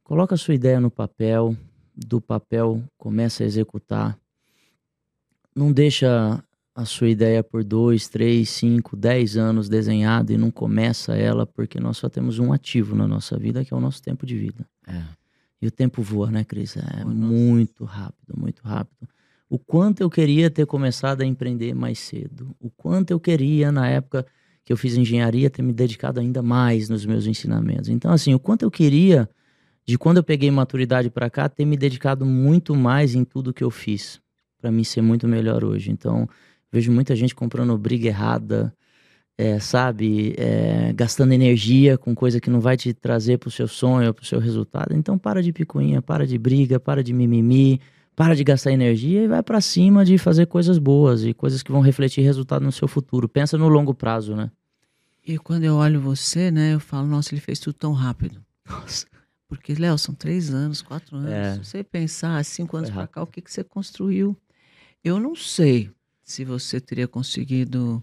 coloca a sua ideia no papel do papel começa a executar não deixa a sua ideia por dois, três, cinco, dez anos desenhada e não começa ela porque nós só temos um ativo na nossa vida que é o nosso tempo de vida. É. E o tempo voa, né, Cris? É muito rápido, muito rápido. O quanto eu queria ter começado a empreender mais cedo. O quanto eu queria, na época que eu fiz engenharia, ter me dedicado ainda mais nos meus ensinamentos. Então, assim, o quanto eu queria, de quando eu peguei maturidade para cá, ter me dedicado muito mais em tudo que eu fiz. para mim ser muito melhor hoje. Então, Vejo muita gente comprando briga errada, é, sabe? É, gastando energia com coisa que não vai te trazer pro seu sonho, pro seu resultado. Então para de picuinha, para de briga, para de mimimi, para de gastar energia e vai para cima de fazer coisas boas e coisas que vão refletir resultado no seu futuro. Pensa no longo prazo, né? E quando eu olho você, né, eu falo, nossa, ele fez tudo tão rápido. Nossa. Porque, Léo, são três anos, quatro anos. É. Se você pensar cinco anos para cá, o que, que você construiu? Eu não sei se você teria conseguido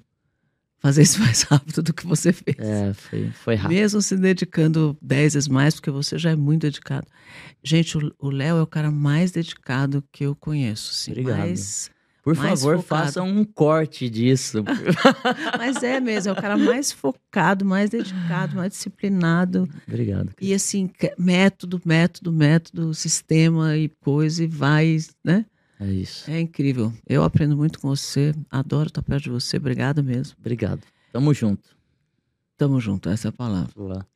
fazer isso mais rápido do que você fez. É, foi, foi rápido. Mesmo se dedicando dez vezes mais, porque você já é muito dedicado. Gente, o Léo é o cara mais dedicado que eu conheço. Assim, Obrigado. Mais, Por mais favor, focado. faça um corte disso. Mas é mesmo, é o cara mais focado, mais dedicado, mais disciplinado. Obrigado. E assim, método, método, método, sistema e coisa, e vai, né? É isso. É incrível. Eu aprendo muito com você. Adoro estar perto de você. Obrigado mesmo. Obrigado. Tamo junto. Tamo junto, essa é a palavra. Olá.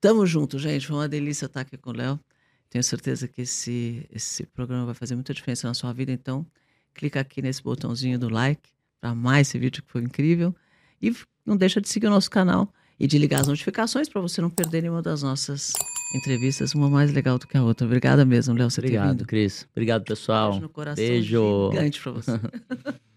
Tamo junto, gente. Foi uma delícia estar aqui com o Léo. Tenho certeza que esse, esse programa vai fazer muita diferença na sua vida. Então, clica aqui nesse botãozinho do like para mais esse vídeo que foi incrível. E não deixa de seguir o nosso canal e de ligar as notificações para você não perder nenhuma das nossas entrevistas, uma mais legal do que a outra. Obrigada mesmo, Léo, você Obrigado, ter vindo. Cris. Obrigado, pessoal. Beijo no coração Beijo. gigante para você.